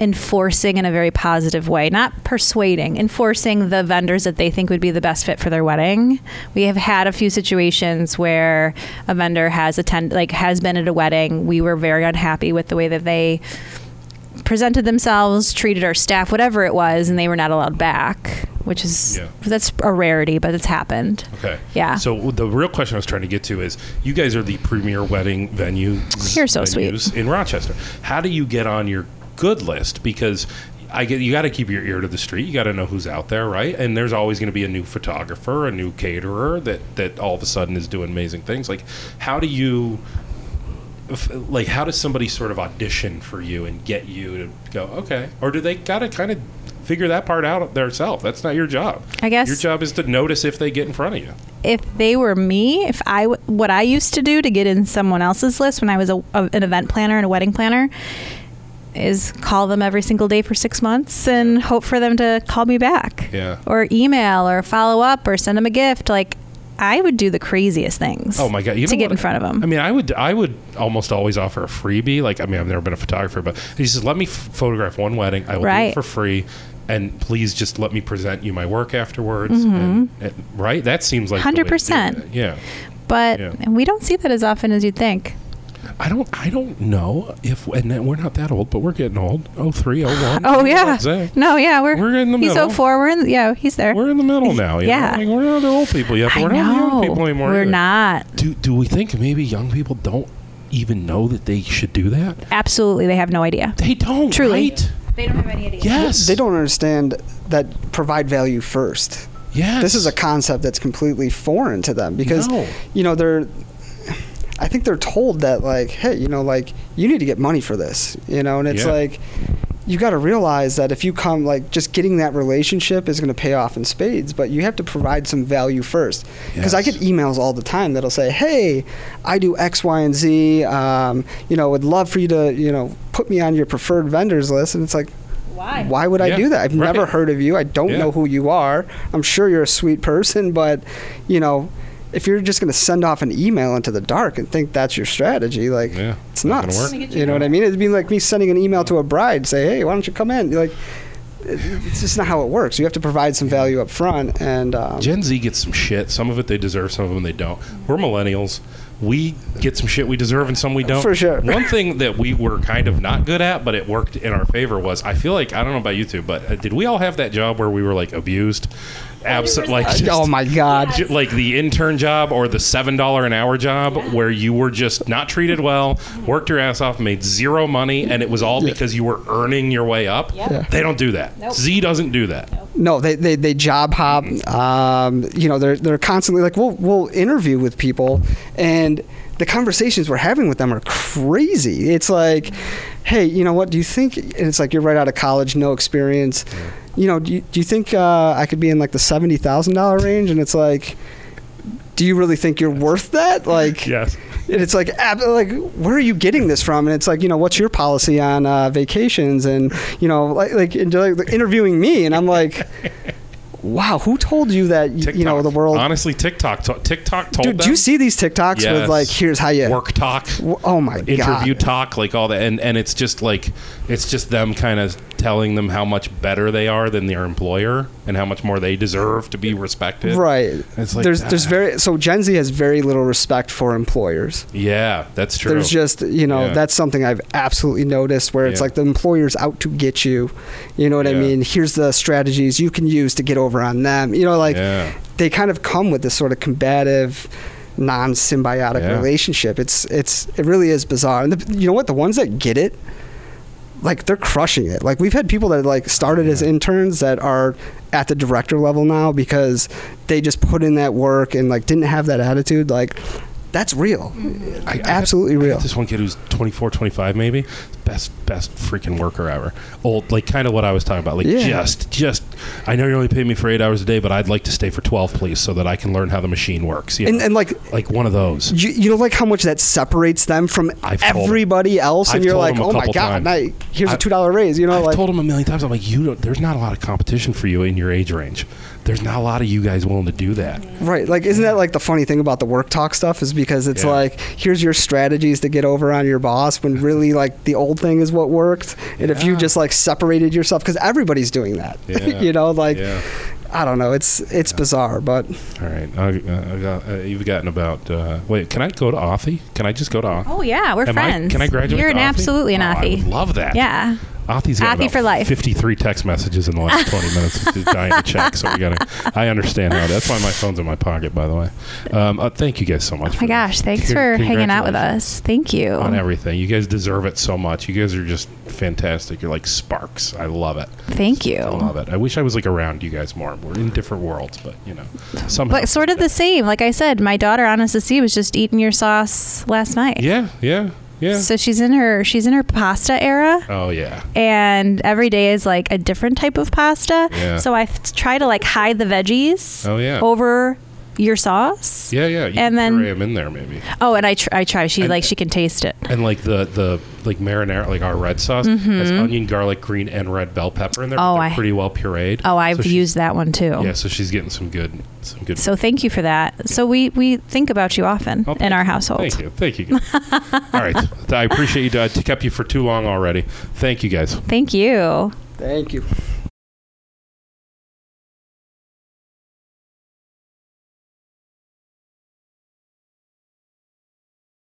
enforcing in a very positive way, not persuading, enforcing the vendors that they think would be the best fit for their wedding. We have had a few situations where a vendor has attend like has been at a wedding. We were very unhappy with the way that they presented themselves, treated our staff, whatever it was, and they were not allowed back, which is Yeah. that's a rarity, but it's happened. Okay. Yeah. So the real question I was trying to get to is, you guys are the premier wedding venue. You're so sweet. in Rochester. How do you get on your good list? Because I get you got to keep your ear to the street. You got to know who's out there, right? And there's always going to be a new photographer, a new caterer that that all of a sudden is doing amazing things. Like, how do you? Like, how does somebody sort of audition for you and get you to go, okay? Or do they got to kind of figure that part out themselves? That's not your job. I guess- your job is to notice if they get in front of you. If they were me, if I what I used to do to get in someone else's list when I was a, a, an event planner and a wedding planner is call them every single day for six months and hope for them to call me back. Yeah. Or email or follow up or send them a gift. Like I would do the craziest things. Oh my god! You to get in front of them. I mean, I would, I would almost always offer a freebie. Like, I mean, I've never been a photographer, but he says, "Let me f- photograph one wedding. I will do it for free, and please just let me present you my work afterwards." Mm-hmm. And, and- right? That seems like the way to do 100%. that. Yeah. but Yeah. we don't see that as often as you'd think. I don't, I don't know if, and then we're not that old, but we're getting old. Oh three, oh one. Oh yeah. No, yeah, we're We're in the he's middle. 04. We're in. Yeah, he's there. We're in the middle now. You Yeah. know? Like, we're not the old people yet. But I we're not the young people anymore. We're either. not. Do, do we think maybe young people don't even know that they should do that? Absolutely, they have no idea. They don't. Truly. Right? They don't have any idea. Yes. they don't understand that provide value first. Yes. This is a concept that's completely foreign to them because No. you know they're I think they're told that like, hey, you know, like you need to get money for this, you know, and it's Yeah. like you got to realize that if you come like just getting that relationship is going to pay off in spades, but you have to provide some value first. Because I get emails all the time that'll say, "Hey, I do X, Y, and Z. Um, you know, would love for you to, you know, put me on your preferred vendors list." And it's like, Why? why would I do that? I've never heard of you. I don't Yeah. know who you are. I'm sure you're a sweet person, but you know, if you're just going to send off an email into the dark and think that's your strategy, like Yeah, it's not gonna nuts. work. You know what I mean? It'd be like me sending an email to a bride, say, "Hey, why don't you come in?" You're like, it's just not how it works. You have to provide some value up front, and um, Gen Z gets some shit. Some of it they deserve, some of them they don't. We're millennials. we get some shit we deserve and some we don't. For sure. One thing that we were kind of not good at, but it worked in our favor was I feel like I don't know about you two, but uh, did we all have that job where we were like abused? Absolutely. Like just, oh my God. J- like the intern job or the seven dollar an hour job where you were just not treated well, worked your ass off, made zero money, and it was all because you were earning your way up. Yeah. They don't do that. Nope. Z doesn't do that. No, they, they, they job hop. Um, you know, they're they're constantly like we'll we'll interview with people, and the conversations we're having with them are crazy. It's like, hey, you know what? Do you think? And it's like you're right out of college, no experience. You know, do you, do you think uh, I could be in like the seventy thousand dollar range? And it's like, do you really think you're worth that? Like, Yes. and it's like, ab- like, where are you getting this from? And it's like, you know, what's your policy on uh, vacations? And you know, like, like, like interviewing me, and I'm like, wow, who told you that? y- TikTok. You know, the world. Honestly, TikTok. to- TikTok told Dude, them. do you see these TikToks Yes. with like, here's how you WorkTok? W- Oh my interview god. Interview talk like all that and and it's just like it's just them kind of telling them how much better they are than their employer and how much more they deserve to be respected Right. It's like there's there's very so Gen Z has very little respect for employers. yeah that's true There's just you know Yeah. that's something I've absolutely noticed where it's Yeah. like the employer's out to get you. You know what I mean? Here's the strategies you can use to get over on them. You know, like yeah they kind of come with this sort of combative non-symbiotic Yeah. relationship it's it's it really is bizarre and the, you know what the ones that get it like they're crushing it. Like we've had people that like started as interns that are at the director level now because they just put in that work and like didn't have that attitude. Like that's real mm-hmm. I- I absolutely real this one kid who's 24 25 maybe best best freaking worker ever old like kind of what i was talking about like Yeah. just just i know you only pay me for eight hours a day but i'd like to stay for 12 please so that i can learn how the machine works you and, know? and like like one of those you, you know like how much that separates them from I've told 'em. everybody else and I've you're told like 'em a oh my couple god times. now here's a I- two dollar raise you know I've like told him a million times. I'm like, you don't. There's not a lot of competition for you in your age range. There's not a lot of you guys willing to do that. Right. Like, isn't that like the funny thing about the WorkTok stuff? Is because it's Yeah. like, here's your strategies to get over on your boss when really, like, the old thing is what worked. And if you just, like, separated yourself, because everybody's doing that. Yeah. you know, like, Yeah. I don't know. It's it's bizarre, but All right. I, I got, uh, you've gotten about. Uh, wait. Can I go to Authy? Can I just go to Authy? Oh yeah, we're Am I- friends. can I graduate? You're an Authy? absolutely an Oh, I would love that. Yeah. Authy's got about for life. 53 text messages in the last 20 minutes. He's dying to check, so we gotta. I understand how. That's why my phone's in my pocket, by the way. Um, uh, thank you guys so much. Oh my gosh, thanks for hanging out with us. Thank you. on everything. You guys deserve it so much. You guys are just fantastic. You're like sparks. I love it. Thank you. I love it. I wish I was like around you guys more. We're in different worlds, but you know, somehow. But sort of the same. Like I said, my daughter to See was just eating your sauce last night. Yeah, yeah, yeah. So she's in her she's in her pasta era. oh yeah. and every day is like a different type of pasta. Yeah. So I try to like hide the veggies Oh yeah. over your sauce. Yeah, yeah. You and can then- puree 'em in there maybe, Oh, and I tr- I try. She And- like she can taste it. and like the the like marinara, like our red sauce has onion, garlic, green, and red bell pepper in there. Mm-hmm. Oh, they're I- pretty well pureed. Oh, I've So used that one too. Yeah, so she's getting some good, some good. So thank you for that. So we we think about you often Oh, in our household. Thank you, thank you. guys. All right, I appreciate you. I kept you for too long already. Thank you, guys. Thank you. thank you.